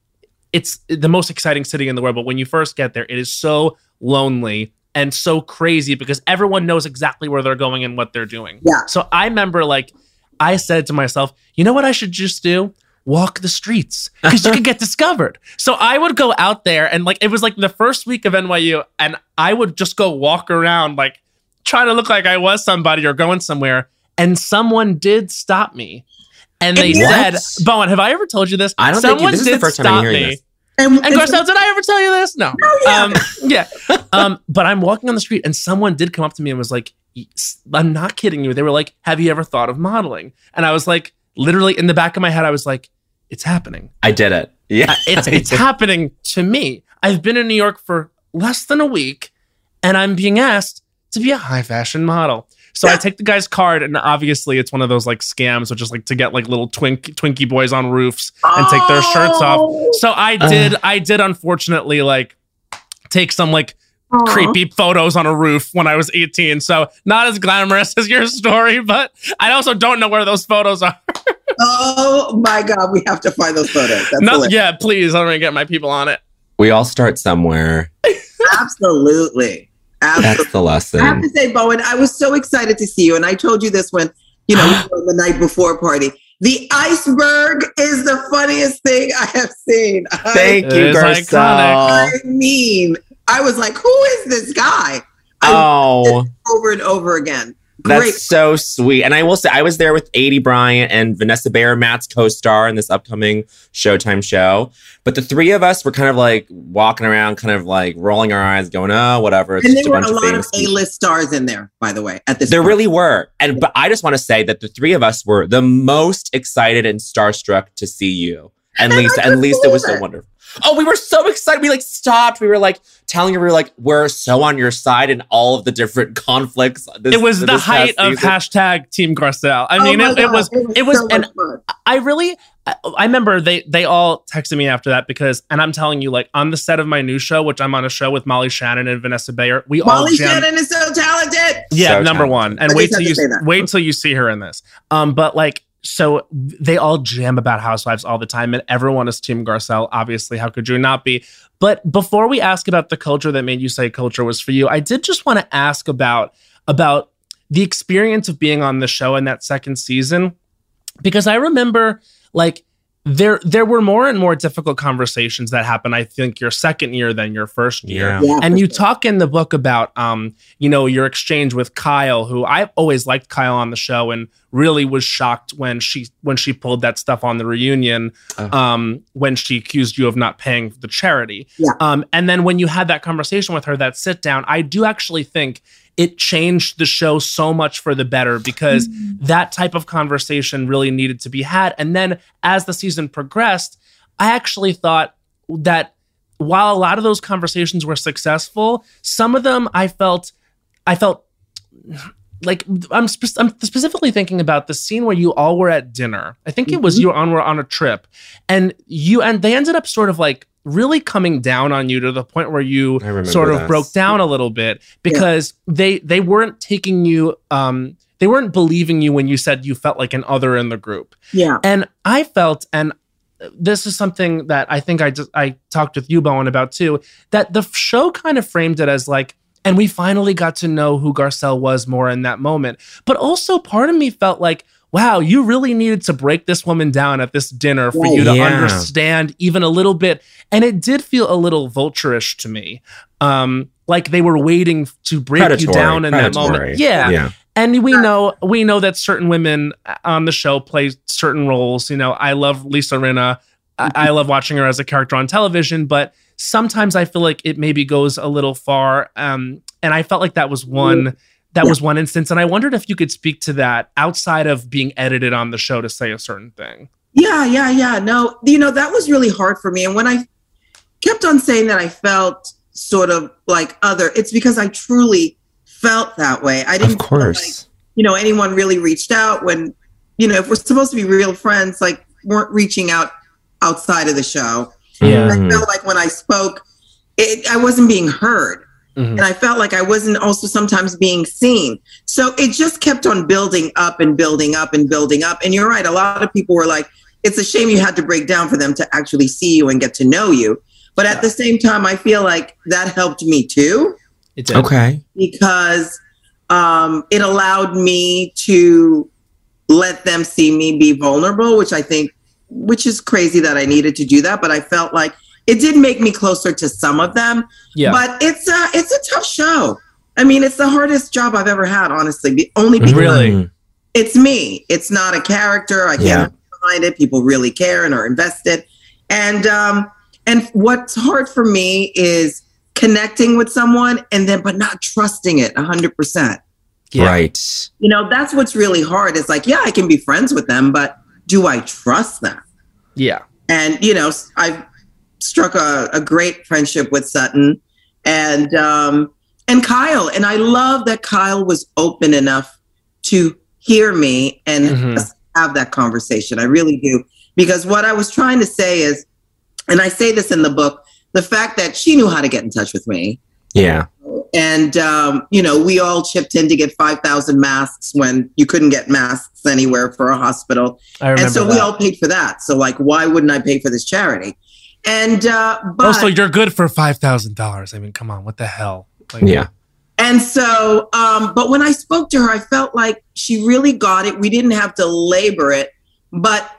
it's the most exciting city in the world. But when you first get there, it is so lonely and so crazy because everyone knows exactly where they're going and what they're doing. Yeah. So I remember like I said to myself, you know what I should just do? Walk the streets because you could get discovered. So I would go out there and like it was like the first week of NYU, and I would just go walk around like trying to look like I was somebody or going somewhere. And someone did stop me. And they What? said, Bowen, have I ever told you this? I don't think you- Someone this is the did first time I'm stop hearing me. this. And, And Garcelle, did I ever tell you this? No. Oh, yeah. Um, yeah. Um, but I'm walking on the street and someone did come up to me and was like, I'm not kidding you. They were like, Have you ever thought of modeling? And I was like, literally in the back of my head, I was like, It's happening. I did it. Yeah. Uh, It's it's happening to me. I've been in New York for less than a week and I'm being asked to be a high fashion model. So I take the guy's card, and obviously it's one of those like scams, which is like to get like little twink Twinkie boys on roofs and take their shirts off. Oh. So I did, I did unfortunately like take some like creepy photos on a roof when I was 18. So not as glamorous as your story, but I also don't know where those photos are. Oh my God, we have to find those photos. That's no, yeah, please. I'm gonna get my people on it. We all start somewhere. Absolutely. Absolutely. That's the lesson. I have to say, Bowen, I was so excited to see you. And I told you this when, you know, we the night before party. The iceberg is the funniest thing I have seen. Thank It you, is Garcelle. I mean, I was like, who is this guy? I Oh, over and over again. Great. that's so sweet. And I will say, I was there with Aidy Bryant and Vanessa Bayer, Matt's co-star in this upcoming Showtime show. But the three of us were kind of like walking around, kind of like rolling our eyes, going, "Oh, whatever." It's and there a were a of lot of. A-list stars in there, by the way, at this There point. really were. And but I just want to say that the three of us were the most excited and starstruck to see you. And And Lisa, and Lisa was so it. wonderful. Oh, we were so excited. We like stopped. We were like telling her, we were like, we're so on your side in all of the different conflicts. This, It was the height past of season. hashtag Team Garcelle. I Oh mean, my it, it was it was so and. I really, I, I remember they they all texted me after that because, and I'm telling you, like on the set of my new show, which I'm on a show with Molly Shannon and Vanessa Bayer, we all Molly jammed. Shannon is so talented. Yeah, So number talented. one. And I wait till you to say that. wait till you see her in this. Um, but like, so they all jam about Housewives all the time, and everyone is Team Garcelle. Obviously, how could you not be? But before we ask about the culture that made you say culture was for you, I did just want to ask about about the experience of being on the show in that second season, because I remember like there there were more and more difficult conversations that happened. I think your second year than your first year Yeah. Yeah, and you sure. talk in the book about um you know your exchange with Kyle who I've always liked Kyle on the show and really was shocked when she when she pulled that stuff on the reunion Oh. um when she accused you of not paying the charity Yeah. um and then when you had that conversation with her that sit down I do actually think it changed the show so much for the better because mm. that type of conversation really needed to be had. And then as the season progressed I actually thought that while a lot of those conversations were successful, some of them I felt, I felt like I'm, spe- I'm specifically thinking about the scene where you all were at dinner. I think it was mm-hmm. you on were on a trip, and you and they ended up sort of like really coming down on you to the point where you I remember sort of this. broke down a little bit because they they weren't taking you um they weren't believing you when you said you felt like an other in the group Yeah. and I felt, and this is something that I think I just I talked with you, Bowen, about too, that the show kind of framed it as like, and we finally got to know who Garcelle was more in that moment. But also part of me felt like, wow, you really needed to break this woman down at this dinner for Right. you to Yeah. understand even a little bit. And it did feel a little vulturish to me. Um, like they were waiting to break you down in that moment. Yeah Yeah. and we know we know that certain women on the show play certain roles you know i love lisa rinna I, I love watching her as a character on television but sometimes i feel like it maybe goes a little far um and i felt like that was one that Yeah. was one instance and i wondered if you could speak to that outside of being edited on the show to say a certain thing Yeah, yeah, yeah. No, you know, that was really hard for me. And when I kept on saying that I felt sort of like other, it's because I truly felt that way. I didn't Of feel like, course. you know, anyone really reached out when, you know, if we're supposed to be real friends, like weren't reaching out outside of the show. Yeah. I felt like when I spoke, it, I wasn't being heard. Mhm. And I felt like I wasn't also sometimes being seen. So it just kept on building up and building up and building up. And you're right. A lot of people were like, it's a shame you had to break down for them to actually see you and get to know you. But at the same time, I feel like that helped me too it did Okay. because um, it allowed me to let them see me be vulnerable, which I think, which is crazy that I needed to do that. But I felt like it did make me closer to some of them. yeah But it's a it's a tough show. I mean, it's the hardest job I've ever had, honestly. The Only because Really? It's me. It's not a character. I can't Yeah. hide behind it. People really care and are invested. And um, and what's hard for me is connecting with someone and then but not trusting it hundred percent. Yeah. Right. You know, that's what's really hard. It's like, yeah, I can be friends with them, but do I trust them? yeah and you know i've struck a, a great friendship with sutton and um and kyle and i love that kyle was open enough to hear me and Mhm. have that conversation i really do because what i was trying to say is and i say this in the book the fact that she knew how to get in touch with me Yeah. And um, you know, we all chipped in to get five thousand masks when you couldn't get masks anywhere for a hospital, I remember and so that. we all paid for that. So like, why wouldn't I pay for this charity? And uh, but also, you're good for five thousand dollars. I mean, come on, what the hell? Like, Yeah. And so, um, but when I spoke to her, I felt like she really got it. We didn't have to labor it. But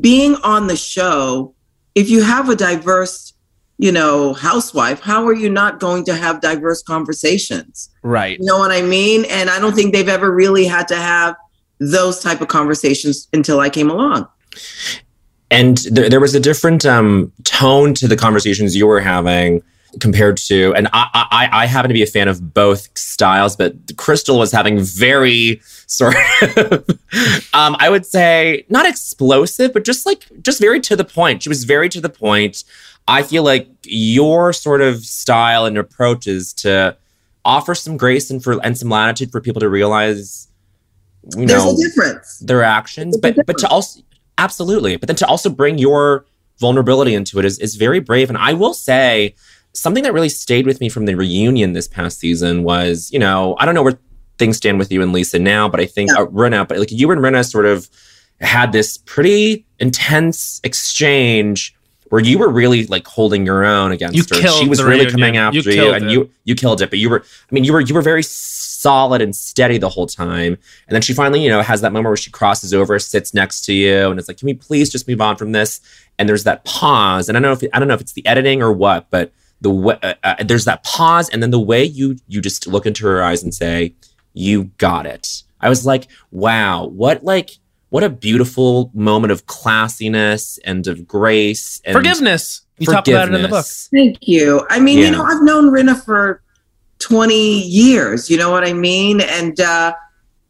being on the show, if you have a diverse, you know, housewife, how are you not going to have diverse conversations? right. You know what I mean? And I don't think they've ever really had to have those type of conversations until I came along. And there, there was a different um, tone to the conversations you were having compared to and I, I i happen to be a fan of both styles but crystal was having very sort of um i would say not explosive but just like just very to the point. She was very to the point. I feel like your sort of style and approach is to offer some grace and for and some latitude for people to realize you There's know a difference. their actions, a but but to also absolutely, but then to also bring your vulnerability into it is is very brave. And I will say something that really stayed with me from the reunion this past season was, you know, I don't know where things stand with you and Lisa now, but I think Yeah. uh, Rinna, but like you and Rinna sort of had this pretty intense exchange where you were really like holding your own against You her. She was really reunion. coming after you, killed and it. you you killed it. But you were, I mean, you were you were very solid and steady the whole time. And then she finally, you know, has that moment where she crosses over, sits next to you, and it's like, can we please just move on from this? And there's that pause, and I don't know if I don't know if it's the editing or what, but the way, uh, uh, there's that pause, and then the way you you just look into her eyes and say, "You got it." I was like, wow, what like what a beautiful moment of classiness and of grace and Forgiveness. You talk about it in the book. Thank you. I mean, Yeah. you know, I've known Rinna for 20 years, you know what I mean? And uh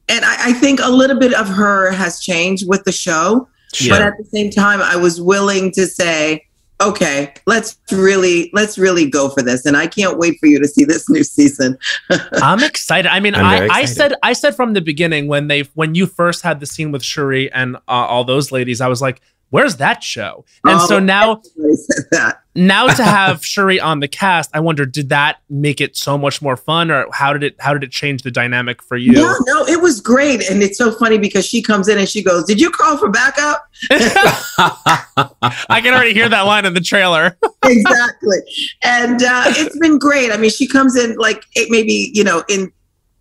and I, I think a little bit of her has changed with the show. But at the same time, I was willing to say, okay, let's really, let's really go for this. And I can't wait for you to see this new season. I'm excited. I mean, I'm I, very I excited. said I said from the beginning when they when you first had the scene with Sheree and uh, all those ladies, I was like, "Where's that show?" And so Oh, now said that. now to have Sheree on the cast, I wonder did that make it so much more fun, or how did it how did it change the dynamic for you? Yeah, no, it was great. And it's so funny because she comes in and she goes, Did you call for backup? I can already hear that line in the trailer. exactly. And uh, it's been great. I mean, she comes in like eight, maybe, you know, in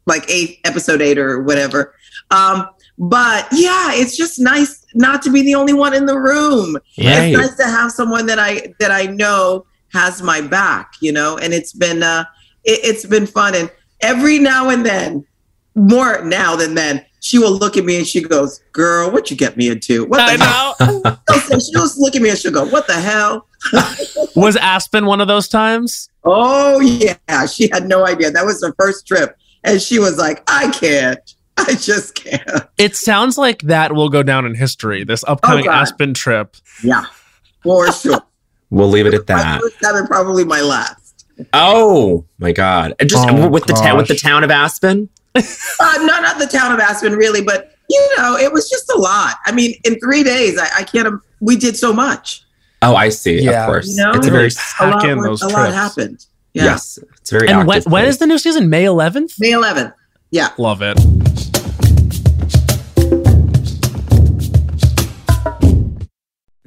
like eight, episode eight or whatever. Um, but yeah, it's just nice not to be the only one in the room. Right. It's nice to have someone that I that I know has my back, you know, and it's been uh it, it's been fun. And every now and then, more now than then, she will look at me and she goes, Girl, what you get me into? What I the hell? know. She'll She'll just look at me and she'll go, What the hell? Was Aspen one of those times? Oh yeah, she had no idea. That was her first trip, and she was like, "I can't. I just can't." It sounds like that will go down in history. This upcoming God. Aspen trip. Yeah, for sure. We'll leave it at My that. first time and probably my last. Oh my god! And just Oh, with the town, with the town of Aspen. Uh, no, not the town of Aspen, really, but you know, it was just a lot. I mean, in three days, I, I can't. We did so much. Oh, I see. Yeah. Of course, You know? it's a very A Pack lot, in those a lot happened. Yeah. yes. It's very. And when, active when place. is the new season? May 11th? May 11th. Yeah. Love it.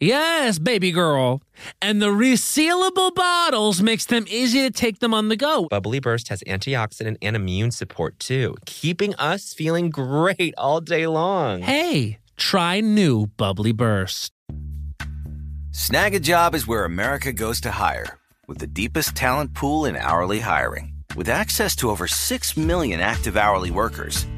Yes, baby girl. And the resealable bottles makes them easy to take them on the go. Bubbly Burst has antioxidant and immune support too, keeping us feeling great all day long. Hey, try new Bubbly Burst. Snagajob is where America goes to hire, with the deepest talent pool in hourly hiring. With access to over 6 million active hourly workers,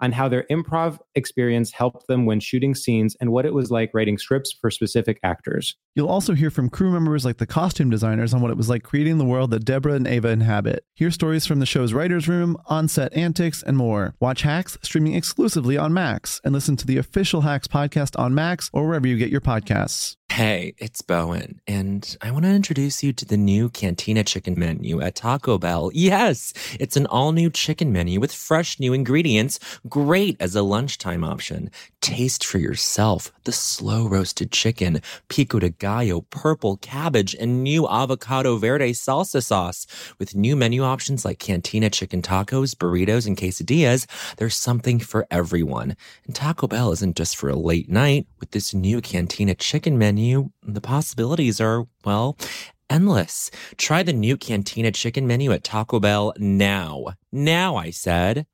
on how their improv experience helped them when shooting scenes and what it was like writing scripts for specific actors. You'll also hear from crew members like the costume designers on what it was like creating the world that Deborah and Ava inhabit. Hear stories from the show's writer's room, on set antics, and more. Watch Hacks streaming exclusively on Max and listen to the official Hacks podcast on Max or wherever you get your podcasts. Hey, it's Bowen, and I want to introduce you to the new Cantina chicken menu at Taco Bell. Yes, it's an all new chicken menu with fresh new ingredients, great as a lunchtime option. Taste for yourself the slow roasted chicken, pico de gallo, purple cabbage, and new avocado verde salsa sauce. With new menu options like Cantina chicken tacos, burritos, and quesadillas, there's something for everyone. And Taco Bell isn't just for a late night. With this new Cantina chicken menu, the possibilities are, well, endless. Try the new Cantina chicken menu at Taco Bell now. Now, I said.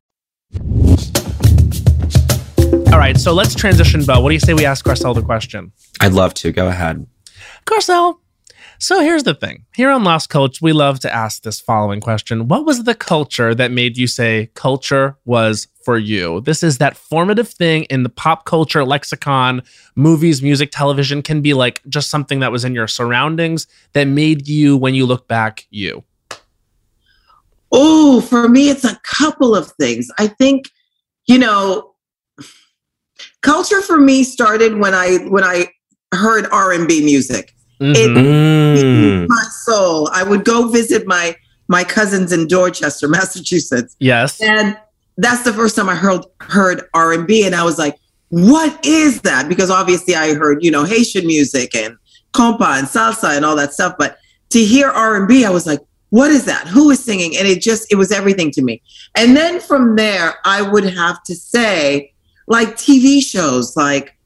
All right, so let's transition, Bo. What do you say we ask Garcelle the question? I'd love to. Go ahead. Garcelle, so here's the thing. Here on Lost Coach, we love to ask this following question What was the culture that made you say culture was for you? This is that formative thing in the pop culture lexicon, movies, music, television can be like just something that was in your surroundings that made you, when you look back, you. Oh, for me, it's a couple of things. I think, you know, culture for me started when I when I heard R and B music. Mhm. It Mm. my soul. I would go visit my my cousins in Dorchester, Massachusetts, yes. and that's the first time I heard heard R and B, and I was like, "What is that?" Because obviously I heard you know Haitian music and compa and salsa and all that stuff, but to hear R and B, I was like, "What is that? Who is singing?" And it just it was everything to me. And then from there, I would have to say, like TV shows, like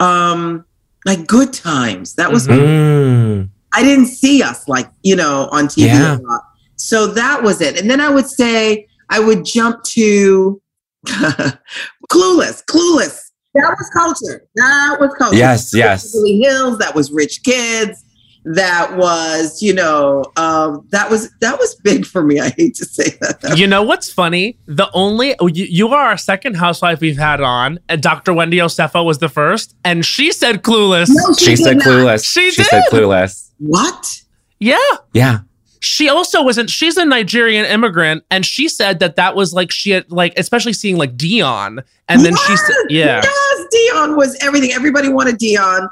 um like Good Times. That was Mm. I didn't see us like, you know, on TV Yeah. a lot. So that was it. And then I would say I would jump to Clueless. Clueless. That was culture. That was culture. Yes, yes. Beverly Hills. That was Rich Kids. That was, you know, um, that was that was big for me. I hate to say that. You know what's funny? The only oh, you, you are our second housewife we've had on, and Dr. Wendy Osefo was the first, and she said clueless. No, She said did not. clueless. She said did. clueless. What? Yeah. Yeah. She also wasn't. She's a Nigerian immigrant, and she said that that was like she had like, especially seeing like Dionne, and then she said, "Yeah, Yes, Dionne was everything. Everybody wanted Dionne.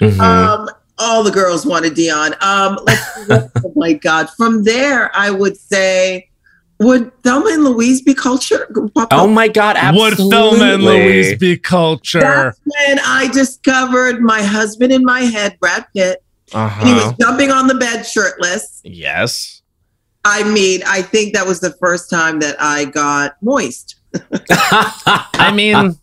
Mhm. Um, all the girls wanted Dionne. Um, let's oh my God. From there, I would say, would Thelma and Louise be culture? Oh my God. Absolutely. Would Thelma and Louise be culture?" That's when I discovered my husband in my head, Brad Pitt. Uh And he was huh. jumping on the bed shirtless. Yes. I mean, I think that was the first time that I got moist. I mean,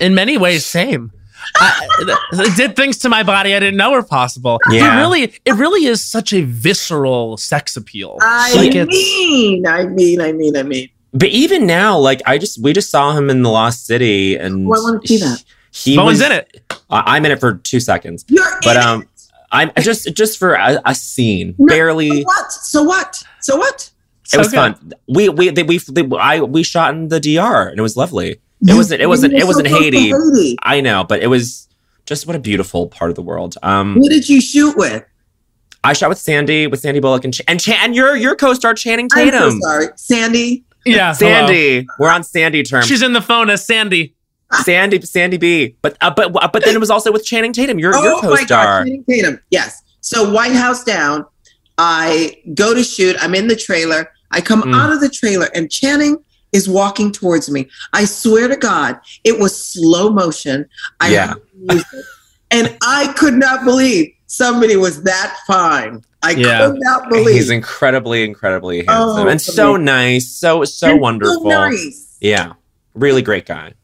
in many ways, same. I, it did things to my body I didn't know were possible. Yeah. It really, it really is such a visceral sex appeal. I Like mean, I mean, I mean, I mean. but even now, like I just we just saw him in the Lost City, and Oh, I wanna see that. He Bowen's was in it. I- I'm in it for two seconds, You're but in um, it. I'm just just for a, a scene, No, barely. So what? So what? So what? So it was good. fun. We we they, we they, I we shot in the DR, and it was lovely. It wasn't. It wasn't. It wasn't Haiti. Haiti. I know, but it was just what a beautiful part of the world. Um, Who did you shoot with? I shot with Sandy, with Sandy Bullock, and Ch- and, Ch- and your your co-star Channing I'm so Tatum. sorry, Sandy. Yeah, hello. Sandy. We're on Sandy terms. She's in the phone as Sandy. Sandy, Sandy B. But uh, but uh, but then it was also with Channing Tatum, your your oh my God, co-star. Channing Tatum. Yes. So White House down. I go to shoot. I'm in the trailer. I come Mm. out of the trailer, and Channing is walking towards me. I swear to God, it was slow motion. I Yeah. and I could not believe somebody was that fine. I Yeah. could not believe. He's incredibly, incredibly oh, handsome Oh, and so nice, so so And wonderful. nice. Yeah, really great guy.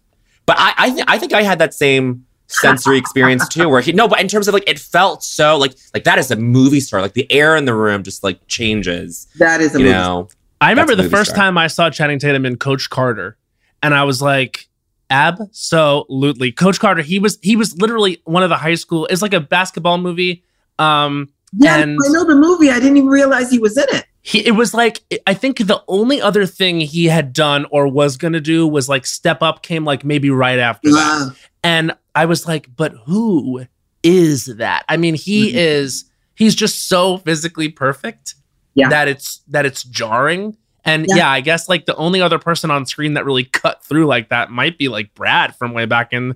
But I I, th- I think I had that same sensory experience too, where he no, but in terms of like it felt so like like that is a movie star. Like the air in the room just like changes. That is a You movie. know, I remember the first star. time I saw Channing Tatum in Coach Carter, and I was like, absolutely, Coach Carter. He was he was literally one of the high school. It's like a basketball movie. Um, Yeah, And- I know the movie. I didn't even realize he was in it. he it was like I think the only other thing he had done or was gonna do was like Step Up came like maybe right after that. And I was like, but who is that? I mean, he Mhm. is he's just so physically perfect Yeah. that it's that it's jarring. And Yeah. yeah. I guess like the only other person on screen that really cut through like that might be like Brad from way back in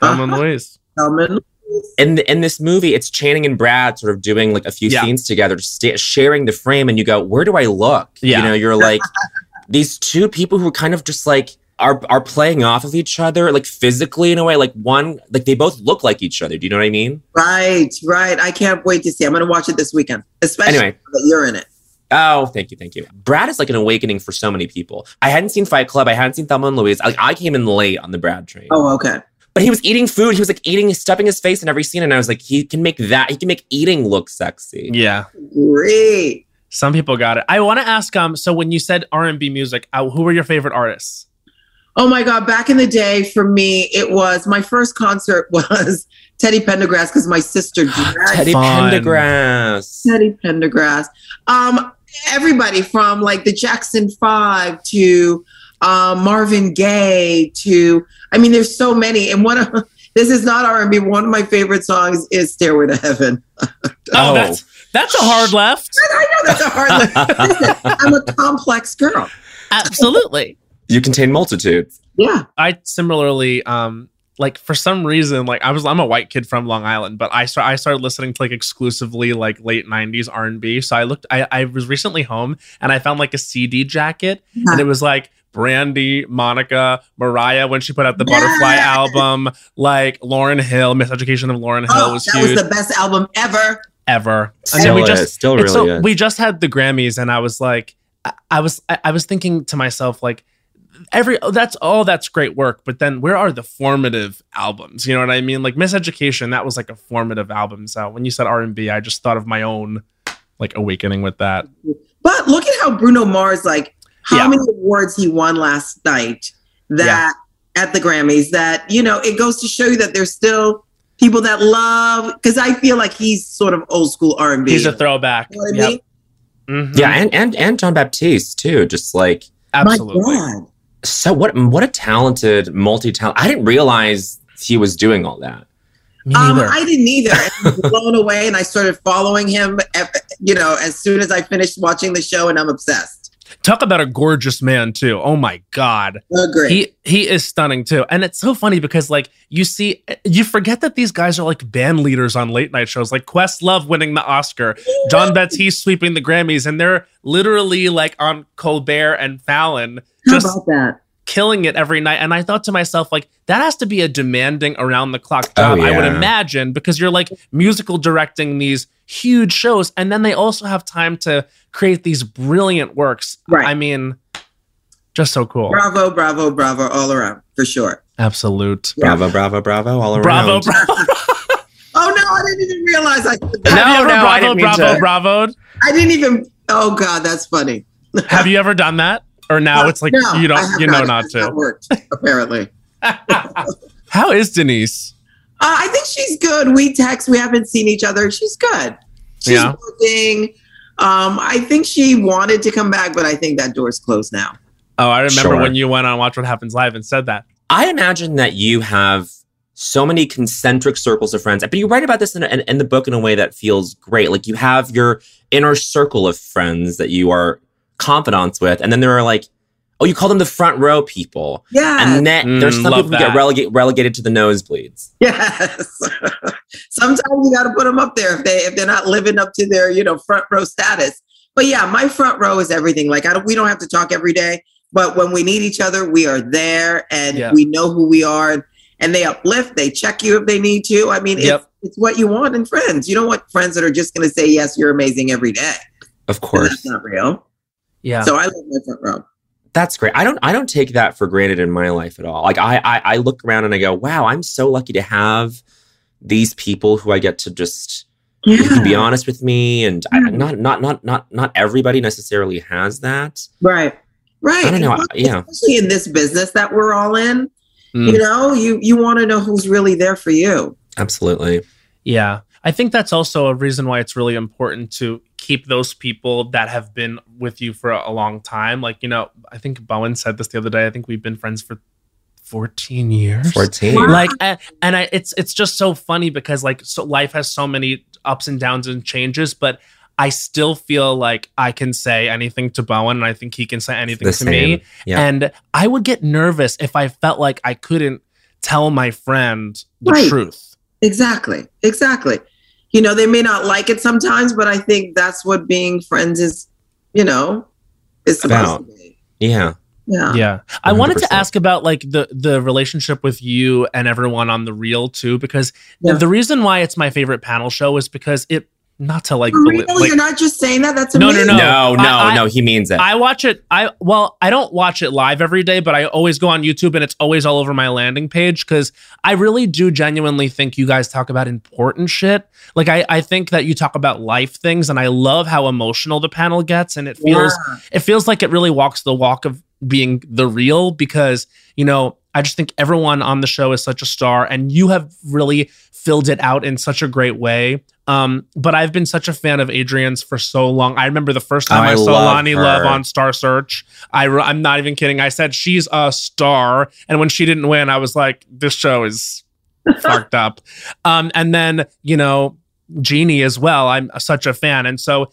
Thelma and Uh-huh. Louise. Selman. in the, in this movie, it's Channing and Brad sort of doing like a few Yeah. scenes together, sta sharing the frame, and you go, "Where do I look?" Yeah. You know, you're like these two people who are kind of just like are are playing off of each other, like physically in a way. Like one, like they both look like each other. Do you know what I mean? Right, right. I can't wait to see. I'm going to watch it this weekend, especially Anyway. that you're in it. Oh, thank you, thank you. Brad is like an awakening for so many people. I hadn't seen Fight Club. I hadn't seen Thelma and Louise. Like I came in late on the Brad train. Oh, okay. But he was eating food. He was like eating, stuffing his face in every scene, and I was like, he can make that. He can make eating look sexy. Yeah. Great. Some people got it. I want to ask um so when you said R&B music, uh, who were your favorite artists? Oh my God. Back in the day, for me, it was my first concert was Teddy Pendergrass because my sister Teddy Fun. Pendergrass. Teddy Pendergrass. Um, everybody from like the Jackson Five to um, Marvin Gaye to I mean, there's so many. And one of this is not R&B. One of my favorite songs is "Stairway to Heaven." Oh, Oh. that's that's a hard left. I know that's a hard. Listen, I'm a complex girl. Absolutely. You contain multitudes. Yeah. I similarly um like for some reason like I was I'm a white kid from Long Island, but I start I started listening to like exclusively like late 90s R&B. So I looked I I was recently home and I found like a CD jacket and it was like Brandy, Monica, Mariah when she put out the Butterfly album, like Lauryn Hill, Miseducation of Lauryn Hill Oh, was that huge was the best album ever. ever. And then Still we is. just Still it's really so- is. we just had the Grammys and I was like I, I was I, I was thinking to myself like every oh, that's all that's great work but then where are the formative albums you know what i mean like miseducation that was like a formative album so when you said r&b i just thought of my own like awakening with that But look at how Bruno Mars, like, how Yeah. many awards he won last night that at the Grammys that, you know, it goes to show you that there's still people that love, because I feel like he's sort of old school R&B. he's a throwback You know what I Yep. mean? Mhm. Yeah, and and and Jon Batiste too. Just like absolutely My God. So, what what a talented multi talent. I didn't realize he was doing all that. Um, neither I didn't either. I was blown away, and I started following him. You know, as soon as I finished watching the show, and I'm obsessed. talk about a gorgeous man too oh my god Agree. He he is stunning too. And it's so funny because like you see you forget that these guys are like band leaders on late night shows like Questlove winning the Oscar, Jon Batiste sweeping the Grammys and they're literally like on Colbert and Fallon How just about that? killing it every night. And I thought to myself like that has to be a demanding around the clock job Oh, I would imagine because you're like musical directing these huge shows and then they also have time to create these brilliant works. Right. I mean just so cool. Bravo, bravo, bravo, all around for sure. Absolute. Bravo, bravo, bravo, all around. Bravo, bravo. Oh no, I didn't even realize I. No, Have you ever no, I bravo, didn't mean bravo, to- bravoed? I didn't even. Oh God, that's funny. Have you ever done that? Or now it's like No, you don't, have you know It not has to. worked apparently. How is Denise? Uh, I think she's good. We text. We haven't seen each other. She's good. She's Yeah. working. Um, I think she wanted to come back, but I think that door's closed now. Oh, I remember Sure. when you went on Watch What Happens Live and said that. I imagine that you have so many concentric circles of friends, but you write about this in, in, in the book in a way that feels great. Like you have your inner circle of friends that you are confidants with, and then there are like Oh, you call them the front row people. Yeah. And then there's Mm, some love people who get that. relegate, relegated to the nosebleeds. Yes. Sometimes you got to put them up there if they if they're not living up to their you know front row status. But yeah, my front row is everything. Like I don't, we don't have to talk every day, but when we need each other, we are there and Yeah. we know who we are. And they uplift, they check you if they need to. I mean, Yep. it's, it's what you want in friends. You don't want friends that are just going to say yes, you're amazing every day. Of course. That's not real. Yeah. So I love my front row. That's great. I don't I don't take that for granted in my life at all. Like I, I I look around and I go, wow, I'm so lucky to have these people who I get to just who can be honest with me and I, not not not not not everybody necessarily has that. Right. Right. I don't know. And I- yeah. Especially in this business that we're all in, Mm. you know, you you want to know who's really there for you. Absolutely. Yeah. I think that's also a reason why it's really important to keep those people that have been with you for a long time. Like, you know, I think Bowen said this the other day. I think we've been friends for 14 years. 14. Wow. Like and, and I it's it's just so funny because like so life has so many ups and downs and changes, but I still feel like I can say anything to Bowen and I think he can say anything The to me. Yeah. And I would get nervous if I felt like I couldn't tell my friend the Right. truth. Exactly. Exactly. You know, they may not like it sometimes, but I think that's what being friends is, you know, is supposed About. to be. yeah. Yeah. Yeah. I wanted to ask about like the the relationship with you and everyone on the real too because Yeah. the reason why it's my favorite panel show is because it not to like, For beli- real? like You're not just saying that. That's No, no, no. No, no, I- I- no, he means it. I watch it. I well, I don't watch it live every day, but I always go on YouTube and it's always all over my landing page because I really do genuinely think you guys talk about important shit. Like I, I think that you talk about life things, and I love how emotional the panel gets, and it feels Yeah. it feels like it really walks the walk of being the real because you know I just think everyone on the show is such a star, and you have really filled it out in such a great way. Um, but I've been such a fan of Adrienne's for so long. I remember the first time I, I saw love Lonnie Love on Star Search. I re- I'm not even kidding. I said she's a star, and when she didn't win, I was like, this show is fucked up. Um, and then you know Jeannie as well. I'm such a fan, and so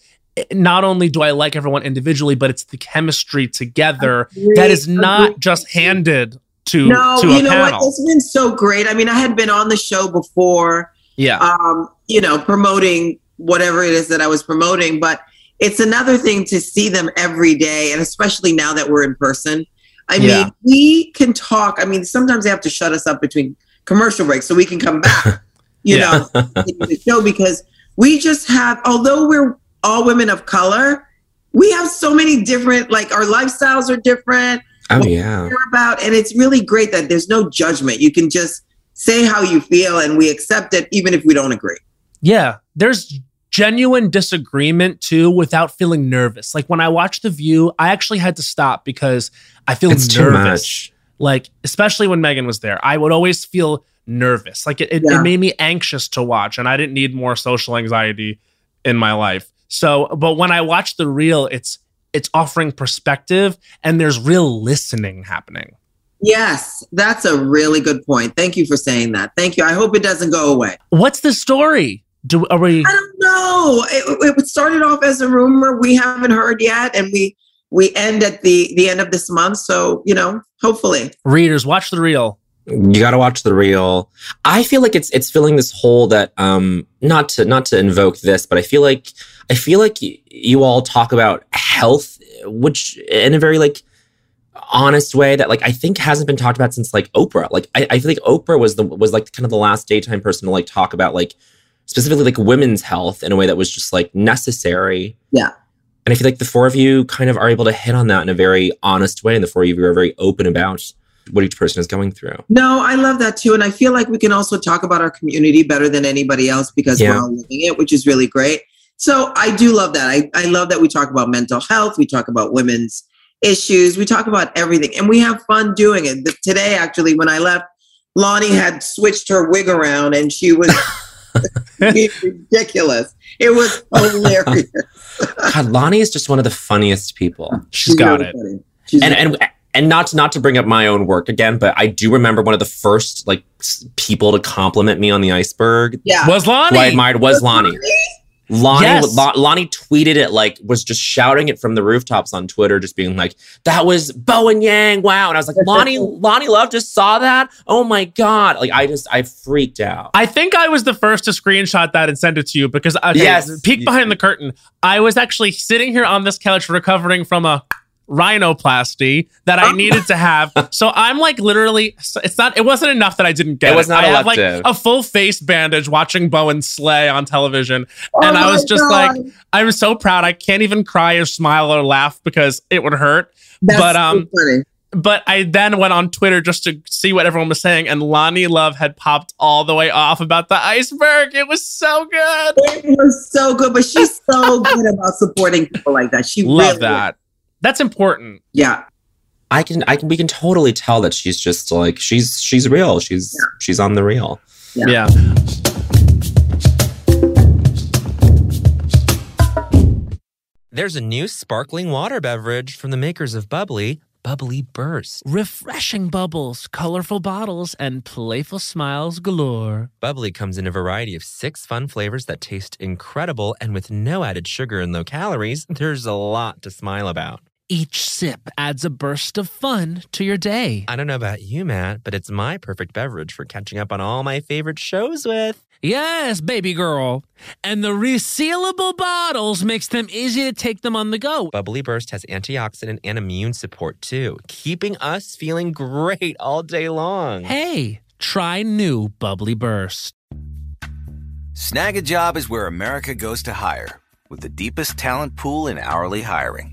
not only do I like everyone individually, but it's the chemistry together that is not just handed to No, to you know panel. what? It's been so great. I mean, I had been on the show before, yeah, um, you know, promoting whatever it is that I was promoting, but it's another thing to see them every day, and especially now that we're in person. I Yeah. mean, we can talk. I mean, sometimes they have to shut us up between commercial breaks so we can come back, you know, the show because we just have, although we're all women of color, we have so many different, like our lifestyles are different oh yeah. care about and it's really great that there's no judgment you can just say how you feel and we accept it even if we don't agree Yeah, there's genuine disagreement too without feeling nervous. Like when I watched The View, I actually had to stop because I feel It's too nervous. much. Like, especially when Meghan was there, I would always feel nervous. Like it, it, Yeah. it made me anxious to watch, and I didn't need more social anxiety in my life. So, but when I watch the real, it's it's offering perspective and there's real listening happening. yes that's a really good point thank you for saying that thank you i hope it doesn't go away What's the story? Do are we i don't know it, it started off as a rumor we haven't heard yet and we we end at the the end of this month so you know hopefully readers watch the real? You got to watch the real. I feel like it's it's filling this hole that um not to not to invoke this, but I feel like I feel like y- you all talk about health, which in a very like honest way that like I think hasn't been talked about since like Oprah. Like I, I feel like Oprah was the was like kind of the last daytime person to like talk about like specifically like women's health in a way that was just like necessary. Yeah. And I feel like the four of you kind of are able to hit on that in a very honest way, and the four of you are very open about what each person is going through. no i love that too and i feel like we can also talk about our community better than anybody else because Yeah. we're all living it which is really great so i do love that I, I love that we talk about mental health we talk about women's issues we talk about everything and we have fun doing it The- today actually when i left lonnie had switched her wig around and she was ridiculous it was hilarious God, Lonnie is just one of the funniest people. She's got really it. She's And and and not to, not to bring up my own work again, but I do remember one of the first like people to compliment me on the iceberg. yeah Was Who I Lonnie? admired was Lonnie. Lonnie, Yes. Lon- Lonnie tweeted it like was just shouting it from the rooftops on Twitter, just being like, "That was Bo and Yang, wow!" And I was like, "Lonnie, Lonnie Love just saw that. Oh my god!" Like I just I freaked out. I think I was the first to screenshot that and send it to you because okay, Yes. peek behind the curtain. I was actually sitting here on this couch recovering from a rhinoplasty that I needed to have. So I'm like literally it's not it wasn't enough that I didn't get It was not I have like elective. a full face bandage watching Bowen slay on television. and Oh I was just God. like I was so proud. I can't even cry or smile or laugh because it would hurt. That's but, so um, funny. But I then went on Twitter just to see what everyone was saying, and Lonnie Love had popped all the way off about the iceberg. It was so good. It was so good, but she's so good about supporting people like that. She Love really that. That's important. Yeah. I can I can we can totally tell that she's just like she's she's real. She's she's on the real. Yeah. Yeah. There's a new sparkling water beverage from the makers of Bubbly, Bubbly Burst. Refreshing bubbles, colorful bottles, and playful smiles galore. Bubbly comes in a variety of six fun flavors that taste incredible, and with no added sugar and low calories, there's a lot to smile about. Each sip adds a burst of fun to your day. I don't know about you, Matt, but it's my perfect beverage for catching up on all my favorite shows with. Yes, baby girl. And the resealable bottles makes them easy to take them on the go. Bubbly Burst has antioxidant and immune support too, keeping us feeling great all day long. Hey, try new Bubbly Burst. Snagajob is where America goes to hire, with the deepest talent pool in hourly hiring.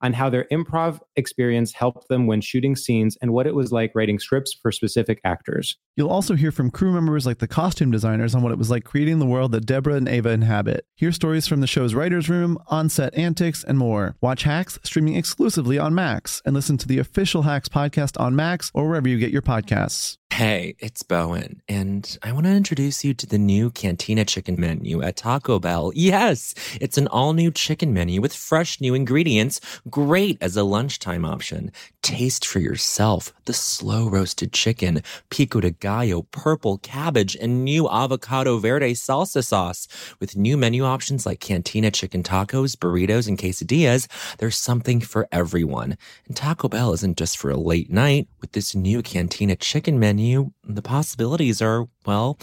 on how their improv experience helped them when shooting scenes and what it was like writing scripts for specific actors. You'll also hear from crew members like the costume designers on what it was like creating the world that Deborah and Ava inhabit. Hear stories from the show's writer's room, on set antics, and more. Watch Hacks streaming exclusively on Max and listen to the official Hacks podcast on Max or wherever you get your podcasts. Hey, it's Bowen, and I want to introduce you to the new Cantina chicken menu at Taco Bell. Yes, it's an all new chicken menu with fresh new ingredients, great as a lunchtime option. Taste for yourself the slow roasted chicken, pico de gallo, purple cabbage, and new avocado verde salsa sauce. With new menu options like Cantina chicken tacos, burritos, and quesadillas, there's something for everyone. And Taco Bell isn't just for a late night. With this new Cantina chicken menu, the possibilities are, well,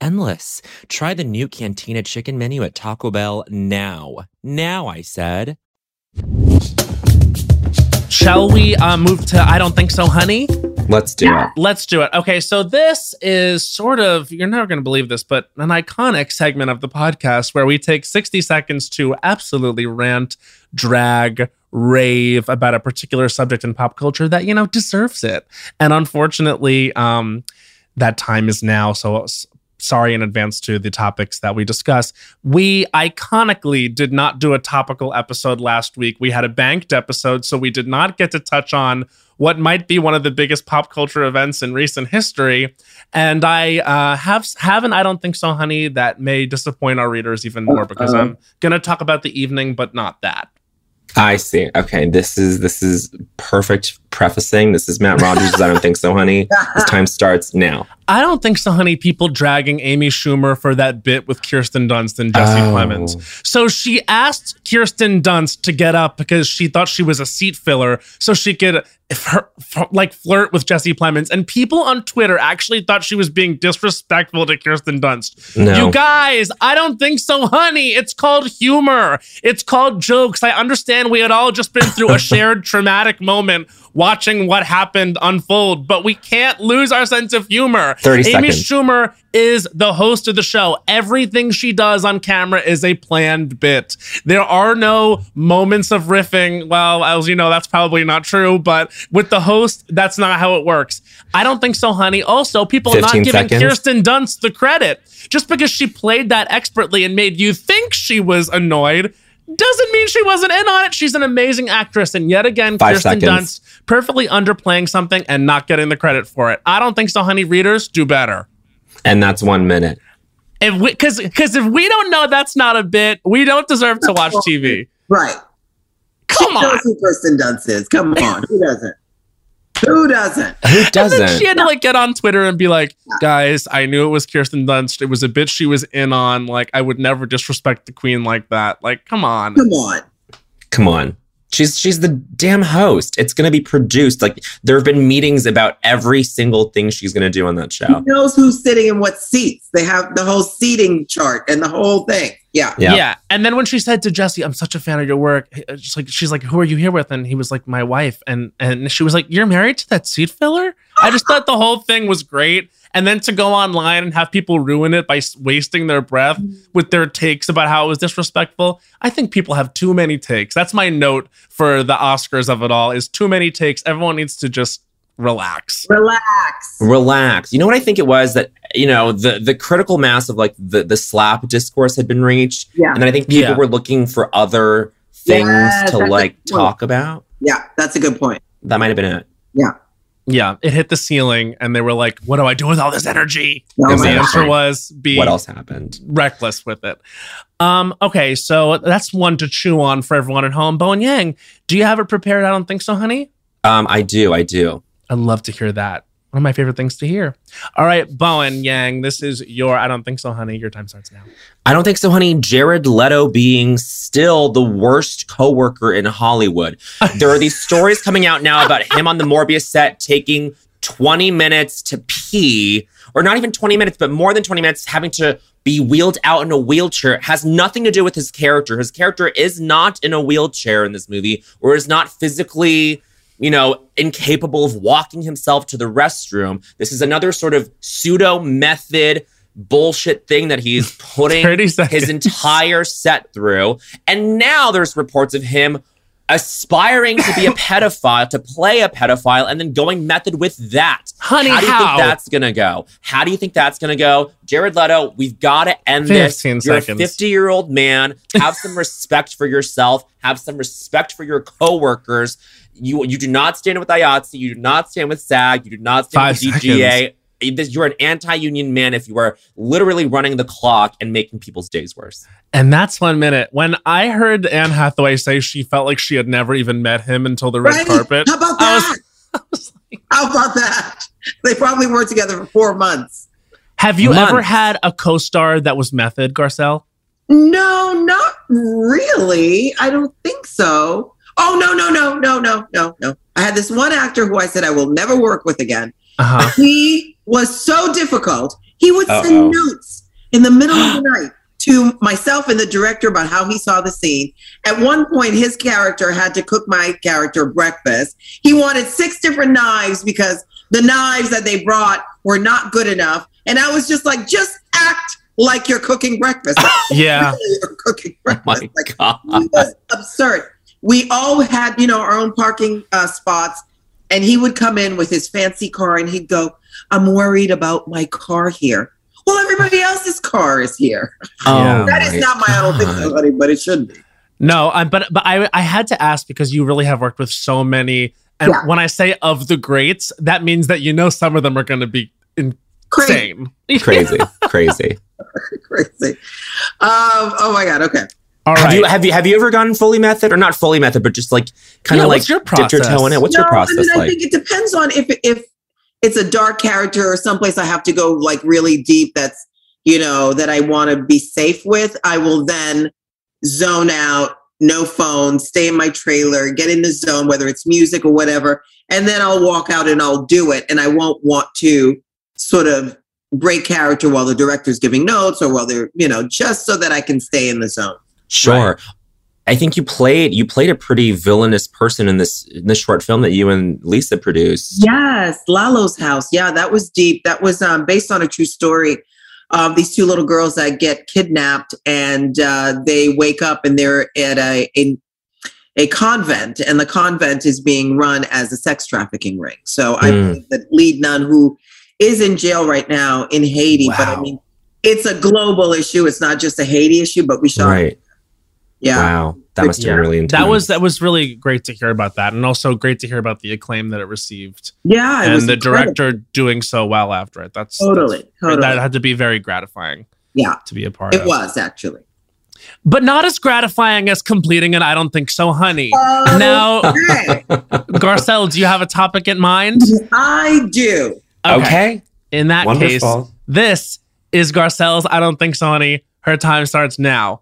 endless. Try the new Cantina chicken menu at Taco Bell now. Now, I said. Shall we uh, move to I Don't Think So, Honey? Let's do it. Let's do it. Okay, so this is sort of, you're never going to believe this, but an iconic segment of the podcast where we take 60 seconds to absolutely rant, drag, rave about a particular subject in pop culture that, you know, deserves it. And unfortunately, um, that time is now. So sorry in advance to the topics that we discuss. We iconically did not do a topical episode last week. We had a banked episode, so we did not get to touch on what might be one of the biggest pop culture events in recent history. And I uh, have have an I don't think so, honey, that may disappoint our readers even more because Uh-oh. I'm gonna talk about the evening, but not that. I see. Okay, this is this is perfect prefacing. This is Matt Rogers. I don't think so, honey. This time starts now. I don't think so, honey. People dragging Amy Schumer for that bit with Kirsten Dunst and Jesse Oh. Plemons. So she asked Kirsten Dunst to get up because she thought she was a seat filler, so she could if her, f- like flirt with Jesse Plemons. And people on Twitter actually thought she was being disrespectful to Kirsten Dunst. No. You guys, I don't think so, honey. It's called humor. It's called jokes. I understand we had all just been through a shared traumatic moment watching what happened unfold, but we can't lose our sense of humor. 30 Amy seconds. Schumer is the host of the show. Everything she does on camera is a planned bit. There are no moments of riffing. Well, as you know, that's probably not true, but with the host, that's not how it works. I don't think so, honey. Also, people are not giving seconds. Kirsten Dunst the credit. Just because she played that expertly and made you think she was annoyed doesn't mean she wasn't in on it. She's an amazing actress. And yet again, Five Kirsten seconds. Dunst perfectly underplaying something and not getting the credit for it. I don't think so, honey. Readers, do better. And that's one minute. If we, because because if we don't know that's not a bit, we don't deserve to watch TV. Right. Come Who on. knows who Kirsten Dunst is? Come on. Who doesn't? Who doesn't? Who And then doesn't? she had to like get on Twitter and be like, guys, I knew it was Kirsten Dunst. It was a bit she was in on. Like, I would never disrespect the queen like that. Like, come on. Come on. Come on. She's she's the damn host. It's gonna be produced. Like there have been meetings about every single thing she's gonna do on that show. Who knows who's sitting in what seats? They have the whole seating chart and the whole thing. Yeah. Yeah. And then when she said to Jesse, I'm such a fan of your work, uh, just like she's like, Who are you here with? And he was like, My wife. And and she was like, You're married to that seat filler? I just thought the whole thing was great. And then to go online and have people ruin it by wasting their breath mm-hmm. with their takes about how it was disrespectful. I think people have too many takes. That's my note for the Oscars of it all is too many takes. Everyone needs to just relax. Relax. Relax. You know what I think it was that you know the the critical mass of like the the slap discourse had been reached, Yeah. and then I think people Yeah. were looking for other things Yes, to like talk about. Yeah. That's a good point. That might have been it. Yeah, yeah it hit the ceiling and they were like, What do I do with all this energy? Oh and my the God. answer was be What else happened? reckless with it. Um, okay, so that's one to chew on for everyone at home. Bowen Yang, do you have it prepared? I don't think so, honey. Um, I do. I do. I'd love to hear that. One of my favorite things to hear. All right, Bowen Yang, this is your I don't think so, honey. Your time starts now. I don't think so, honey. Jared Leto being still the worst coworker in Hollywood. There are these stories coming out now about him on the Morbius set taking 20 minutes to pee, or not even 20 minutes, but more than 20 minutes, having to be wheeled out in a wheelchair. It has nothing to do with his character. His character is not in a wheelchair in this movie, or is not physically you know, incapable of walking himself to the restroom. This is another sort of pseudo method bullshit thing that he's putting his entire set through. And now there's reports of him aspiring to be a pedophile, to play a pedophile, and then going method with that. Honey, how do you how? think that's gonna go? How do you think that's gonna go? Jared Leto, we've got to end this. 15 You're seconds. a 50 year old man. Have some respect for yourself. Have some respect for your coworkers. You you do not stand with IATSE. You do not stand with SAG. You do not stand Five with DGA. This- You're an anti-union man if you are literally running the clock and making people's days worse. And that's one minute. When I heard Anne Hathaway say she felt like she had never even met him until the red Right? carpet. How about I was- that? I was like, How about that? They probably were together for four months. have you ever had a co-star that was method, Garcelle? No, not really. I don't think so. Oh no, no, no, no, no, no, no. I had this one actor who I said I will never work with again. Uh-huh. He was so difficult. He would Uh-oh. send notes in the middle of the night to myself and the director about how he saw the scene. At one point, his character had to cook my character breakfast. He wanted six different knives because the knives that they brought were not good enough. And I was just like, just act like you're cooking breakfast. Yeah. really you're cooking Oh breakfast. my like, god! it was absurd. We all had, you know, our own parking uh, spots, and he would come in with his fancy car, and he'd go, "I'm worried about my car here." Well, everybody else's car is here. Yeah. that is not my. I don't think so, but it should be. No, I, but but I I had to ask because you really have worked with so many, and Yeah. when I say of the greats, that means that you know some of them are going to be Crazy, insane. Crazy, crazy. crazy. Um, oh my god. Okay. All have you have you have you ever gone fully method or not fully method, but just like kind of Yeah, like what's your dipped your toe in it? What's no, your process I mean, I like? think it depends on if if it's a dark character or someplace I have to go like really deep. That's you know that I want to be safe with. I will then zone out, no phone, stay in my trailer, get in the zone, whether it's music or whatever, and then I'll walk out and I'll do it. And I won't want to sort of break character while the director's giving notes or while they're you know just so that I can stay in the zone. Sure. I think you played you played a pretty villainous person in this in this short film that you and Lisa produced. Yes, Lalo's house. Yeah, that was deep. That was um, based on a true story of these two little girls that get kidnapped and uh, they wake up and they're at a, a a convent, and the convent is being run as a sex trafficking ring. So I Mm. believe the lead nun who is in jail right now in Haiti, but I mean it's a global issue. It's not just a Haiti issue, but we shot. Right. Yeah. Wow. That must have been really intense. that was that was really great to hear about that, and also great to hear about the acclaim that it received, Yeah. it and the incredible. director doing so well after it. That's Totally. that's- Totally. That had to be very gratifying yeah. to be a part of. It of. was actually. but not as gratifying as completing it. I don't think so, honey. Oh, now, Okay. Garcelle, do you have a topic in mind? I do. okay. In that case, this is Garcelle's. I don't think so, honey. Her time starts now.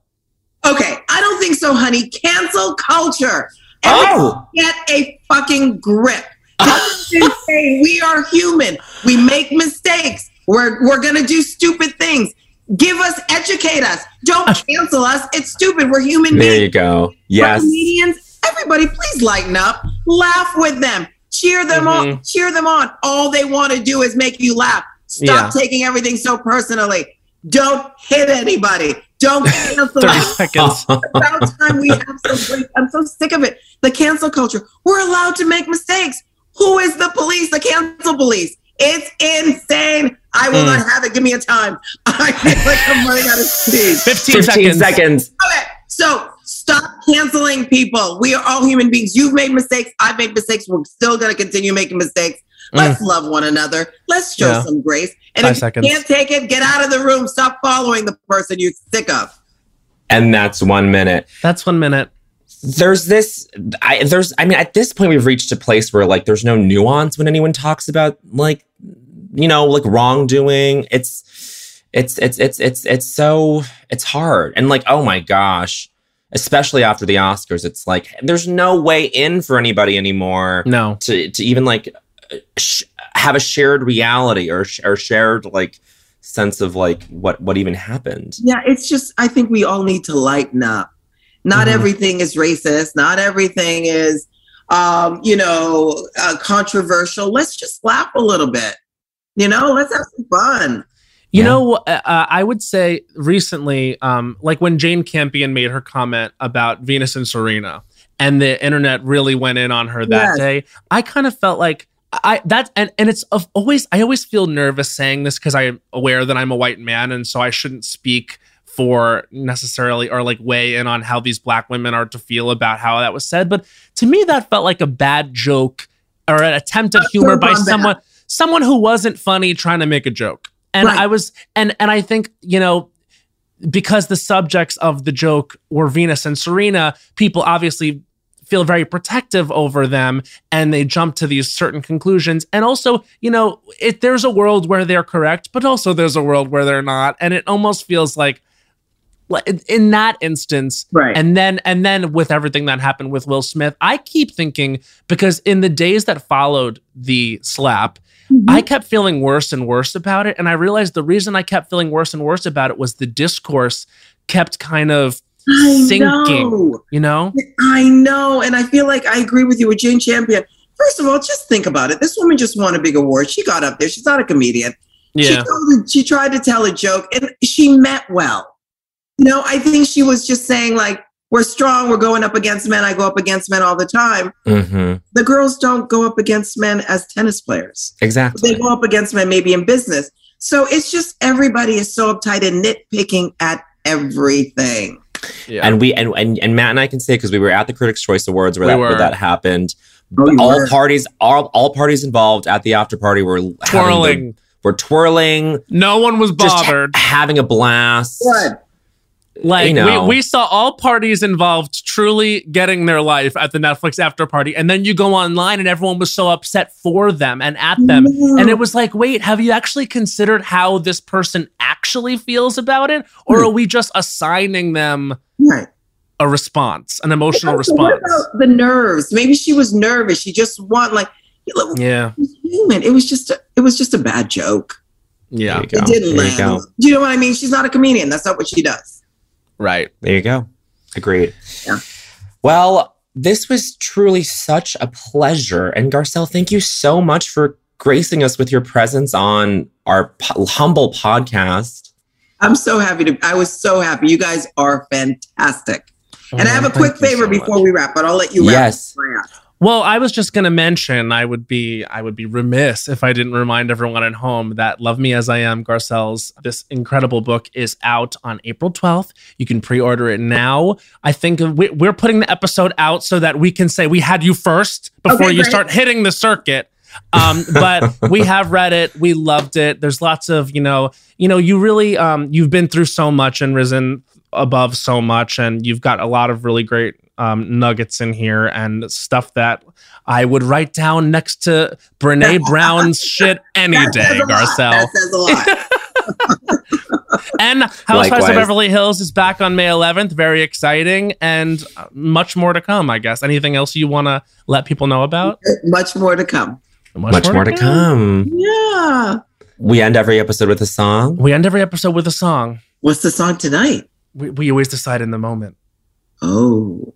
Okay, I don't think so, honey. Cancel culture. Oh. Get a fucking grip. This is insane. We are human. We make mistakes. We're we're gonna do stupid things. Give us, educate us. Don't cancel us. It's stupid. We're human There beings. you go. We're Yes. comedians. Everybody, please lighten up. Laugh with them. Cheer them on. Mm-hmm. Cheer them on. All they want to do is make you laugh. Stop taking everything so personally. Don't hit anybody. Don't cancel 30 seconds. about time we have some great. I'm so sick of it. The cancel culture. We're allowed to make mistakes. Who is the police? The cancel police. It's insane. I will Mm. not have it. Give me a time. I feel like I'm running out of speed. 15, 15 seconds. seconds. Okay, so stop canceling people. We are all human beings. You've made mistakes. I've made mistakes. We're still going to continue making mistakes. Let's love one another. Let's show Mm. Yeah. some grace. And Five if seconds. you can't take it, get out of the room. Stop following the person you're sick of. And that's one minute. That's one minute. There's this I there's I mean, at this point we've reached a place where like there's no nuance when anyone talks about like you know, like wrongdoing. It's it's it's it's it's it's so it's hard. And like, oh my gosh. Especially after the Oscars, it's like there's no way in for anybody anymore. No. to to even like sh- have a shared reality or sh- or shared like sense of like what what even happened. Yeah, it's just, I think we all need to lighten up. Not Mhm. everything is racist. Not everything is, um, you know, uh, controversial. Let's just laugh a little bit. You know, let's have some fun. You Yeah. know, uh, uh, I would say recently, um, like when Jane Campion made her comment about Venus and Serena, and the internet really went in on her that Yes. day. I kind of felt like I that and and it's of always I always feel nervous saying this because I'm aware that I'm a white man, and so I shouldn't speak for necessarily or like weigh in on how these black women are to feel about how that was said. But to me, that felt like a bad joke or an attempt at humor by on that. someone someone who wasn't funny trying to make a joke. And Right. I was and and I think, you know, because the subjects of the joke were Venus and Serena, people obviously feel very protective over them and they jump to these certain conclusions. And also, you know, it there's a world where they're correct, but also there's a world where they're not. And it almost feels like in- in that instance Right. and then and then with everything that happened with Will Smith, I keep thinking because in the days that followed the slap, mm-hmm. I kept feeling worse and worse about it. And I realized the reason I kept feeling worse and worse about it was the discourse kept kind of I sinking. know. You know? I know. And I feel like I agree with you with Jane Campion. First of all, just think about it. This woman just won a big award. She got up there. She's not a comedian. She, Yeah. told, she tried to tell a joke and she meant well. You know, I think she was just saying, like, we're strong. We're going up against men. I go up against men all the time. Mm-hmm. The girls don't go up against men as tennis players. Exactly. They go up against men maybe in business. So it's just everybody is so uptight and nitpicking at everything. Yeah. And we and, and and Matt and I can say because we were at the Critics' Choice Awards where, We that, where that happened. Oh, you all were. parties, all all parties involved at the after party were having the- twirling. were twirling, no one was just ha- bothered. having a blast. Good. Like You know. we, we saw all parties involved truly getting their life at the Netflix after party, and then you go online and everyone was so upset for them and at them, and it was like, wait, have you actually considered how this person actually feels about it, or hmm. are we just assigning them Right. a response, an emotional Also, what response? about the nerves? Maybe she was nervous. She just want like Yeah, human. It was just a, it was just a bad joke. yeah, There you go. It didn't there you land. Do you know what I mean? She's not a comedian. That's not what she does. Right. There you go. Agreed. Yeah. Well, this was truly such a pleasure. And Garcelle, thank you so much for gracing us with your presence on our po- humble podcast. I'm so happy to. I was so happy. You guys are fantastic. Oh, and I have a Oh, quick favor so before much. we wrap, but I'll let you wrap. Yes. Before I ask. Well, I was just going to mention I would be I would be remiss if I didn't remind everyone at home that Love Me as I Am Garcelle's this incredible book is out on April 12th. You can pre-order it now. I think we- we're putting the episode out so that we can say we had you first before Okay, you start hitting the circuit. um, but we have read it. We loved it. There's lots of, you know, you know, you really um you've been through so much and risen above so much and you've got a lot of really great um, nuggets in here and stuff that I would write down next to Brene Brown's shit any That day, says a lot. Garcelle. That says a lot. And Housewives Likewise. of Beverly Hills is back on May 11th. Very exciting and uh, much more to come, I guess. Anything else you want to let people know about? Much more to come. Much more to come. Yeah. We end every episode with a song. We end every episode with a song. What's the song tonight? We, we always decide in the moment. Oh.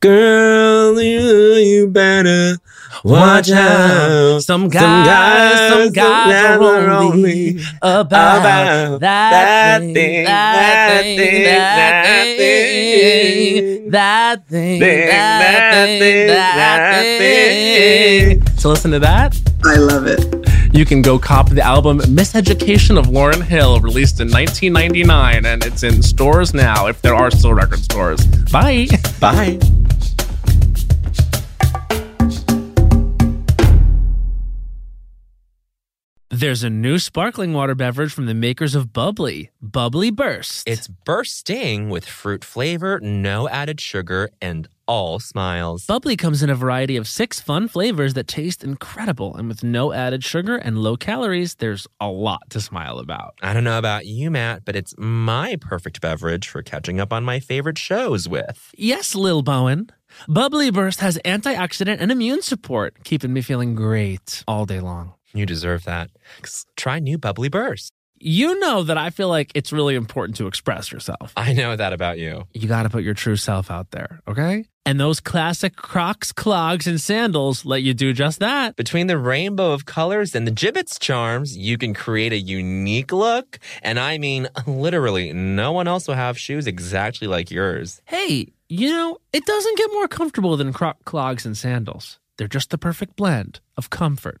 Girl, you, you better watch out. Some guys, some guys, are only about, that, thing, that thing, that thing, that thing, that thing, that thing. So listen to that. I love it. You can go cop the album Miseducation of Lauryn Hill, released in 1999, and it's in stores now if there are still record stores. Bye. Bye. There's a new sparkling water beverage from the makers of Bubbly, Bubbly Burst. It's bursting with fruit flavor, no added sugar, and all smiles. Bubbly comes in a variety of six fun flavors that taste incredible, and with no added sugar and low calories, there's a lot to smile about. I don't know about you, Matt, but it's my perfect beverage for catching up on my favorite shows with. Yes, Lil Bowen. Bubbly Burst has antioxidant and immune support, keeping me feeling great all day long. You deserve that. Try new Bubbly Burst. You know that I feel like it's really important to express yourself. I know that about you. You got to put your true self out there, okay? And those classic Crocs, clogs, and sandals let you do just that. Between the rainbow of colors and the Jibbitz charms, you can create a unique look. And I mean, literally, no one else will have shoes exactly like yours. Hey, you know, it doesn't get more comfortable than Croc clogs and sandals. They're just the perfect blend of comfort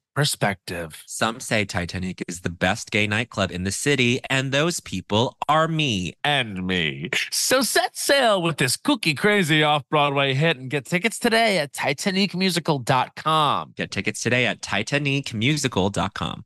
perspective. Some say Titanic is the best gay nightclub in the city, and those people are me. And me. So set sail with this cookie crazy off Broadway hit and get tickets today at TitanicMusical.com. Get tickets today at TitanicMusical.com.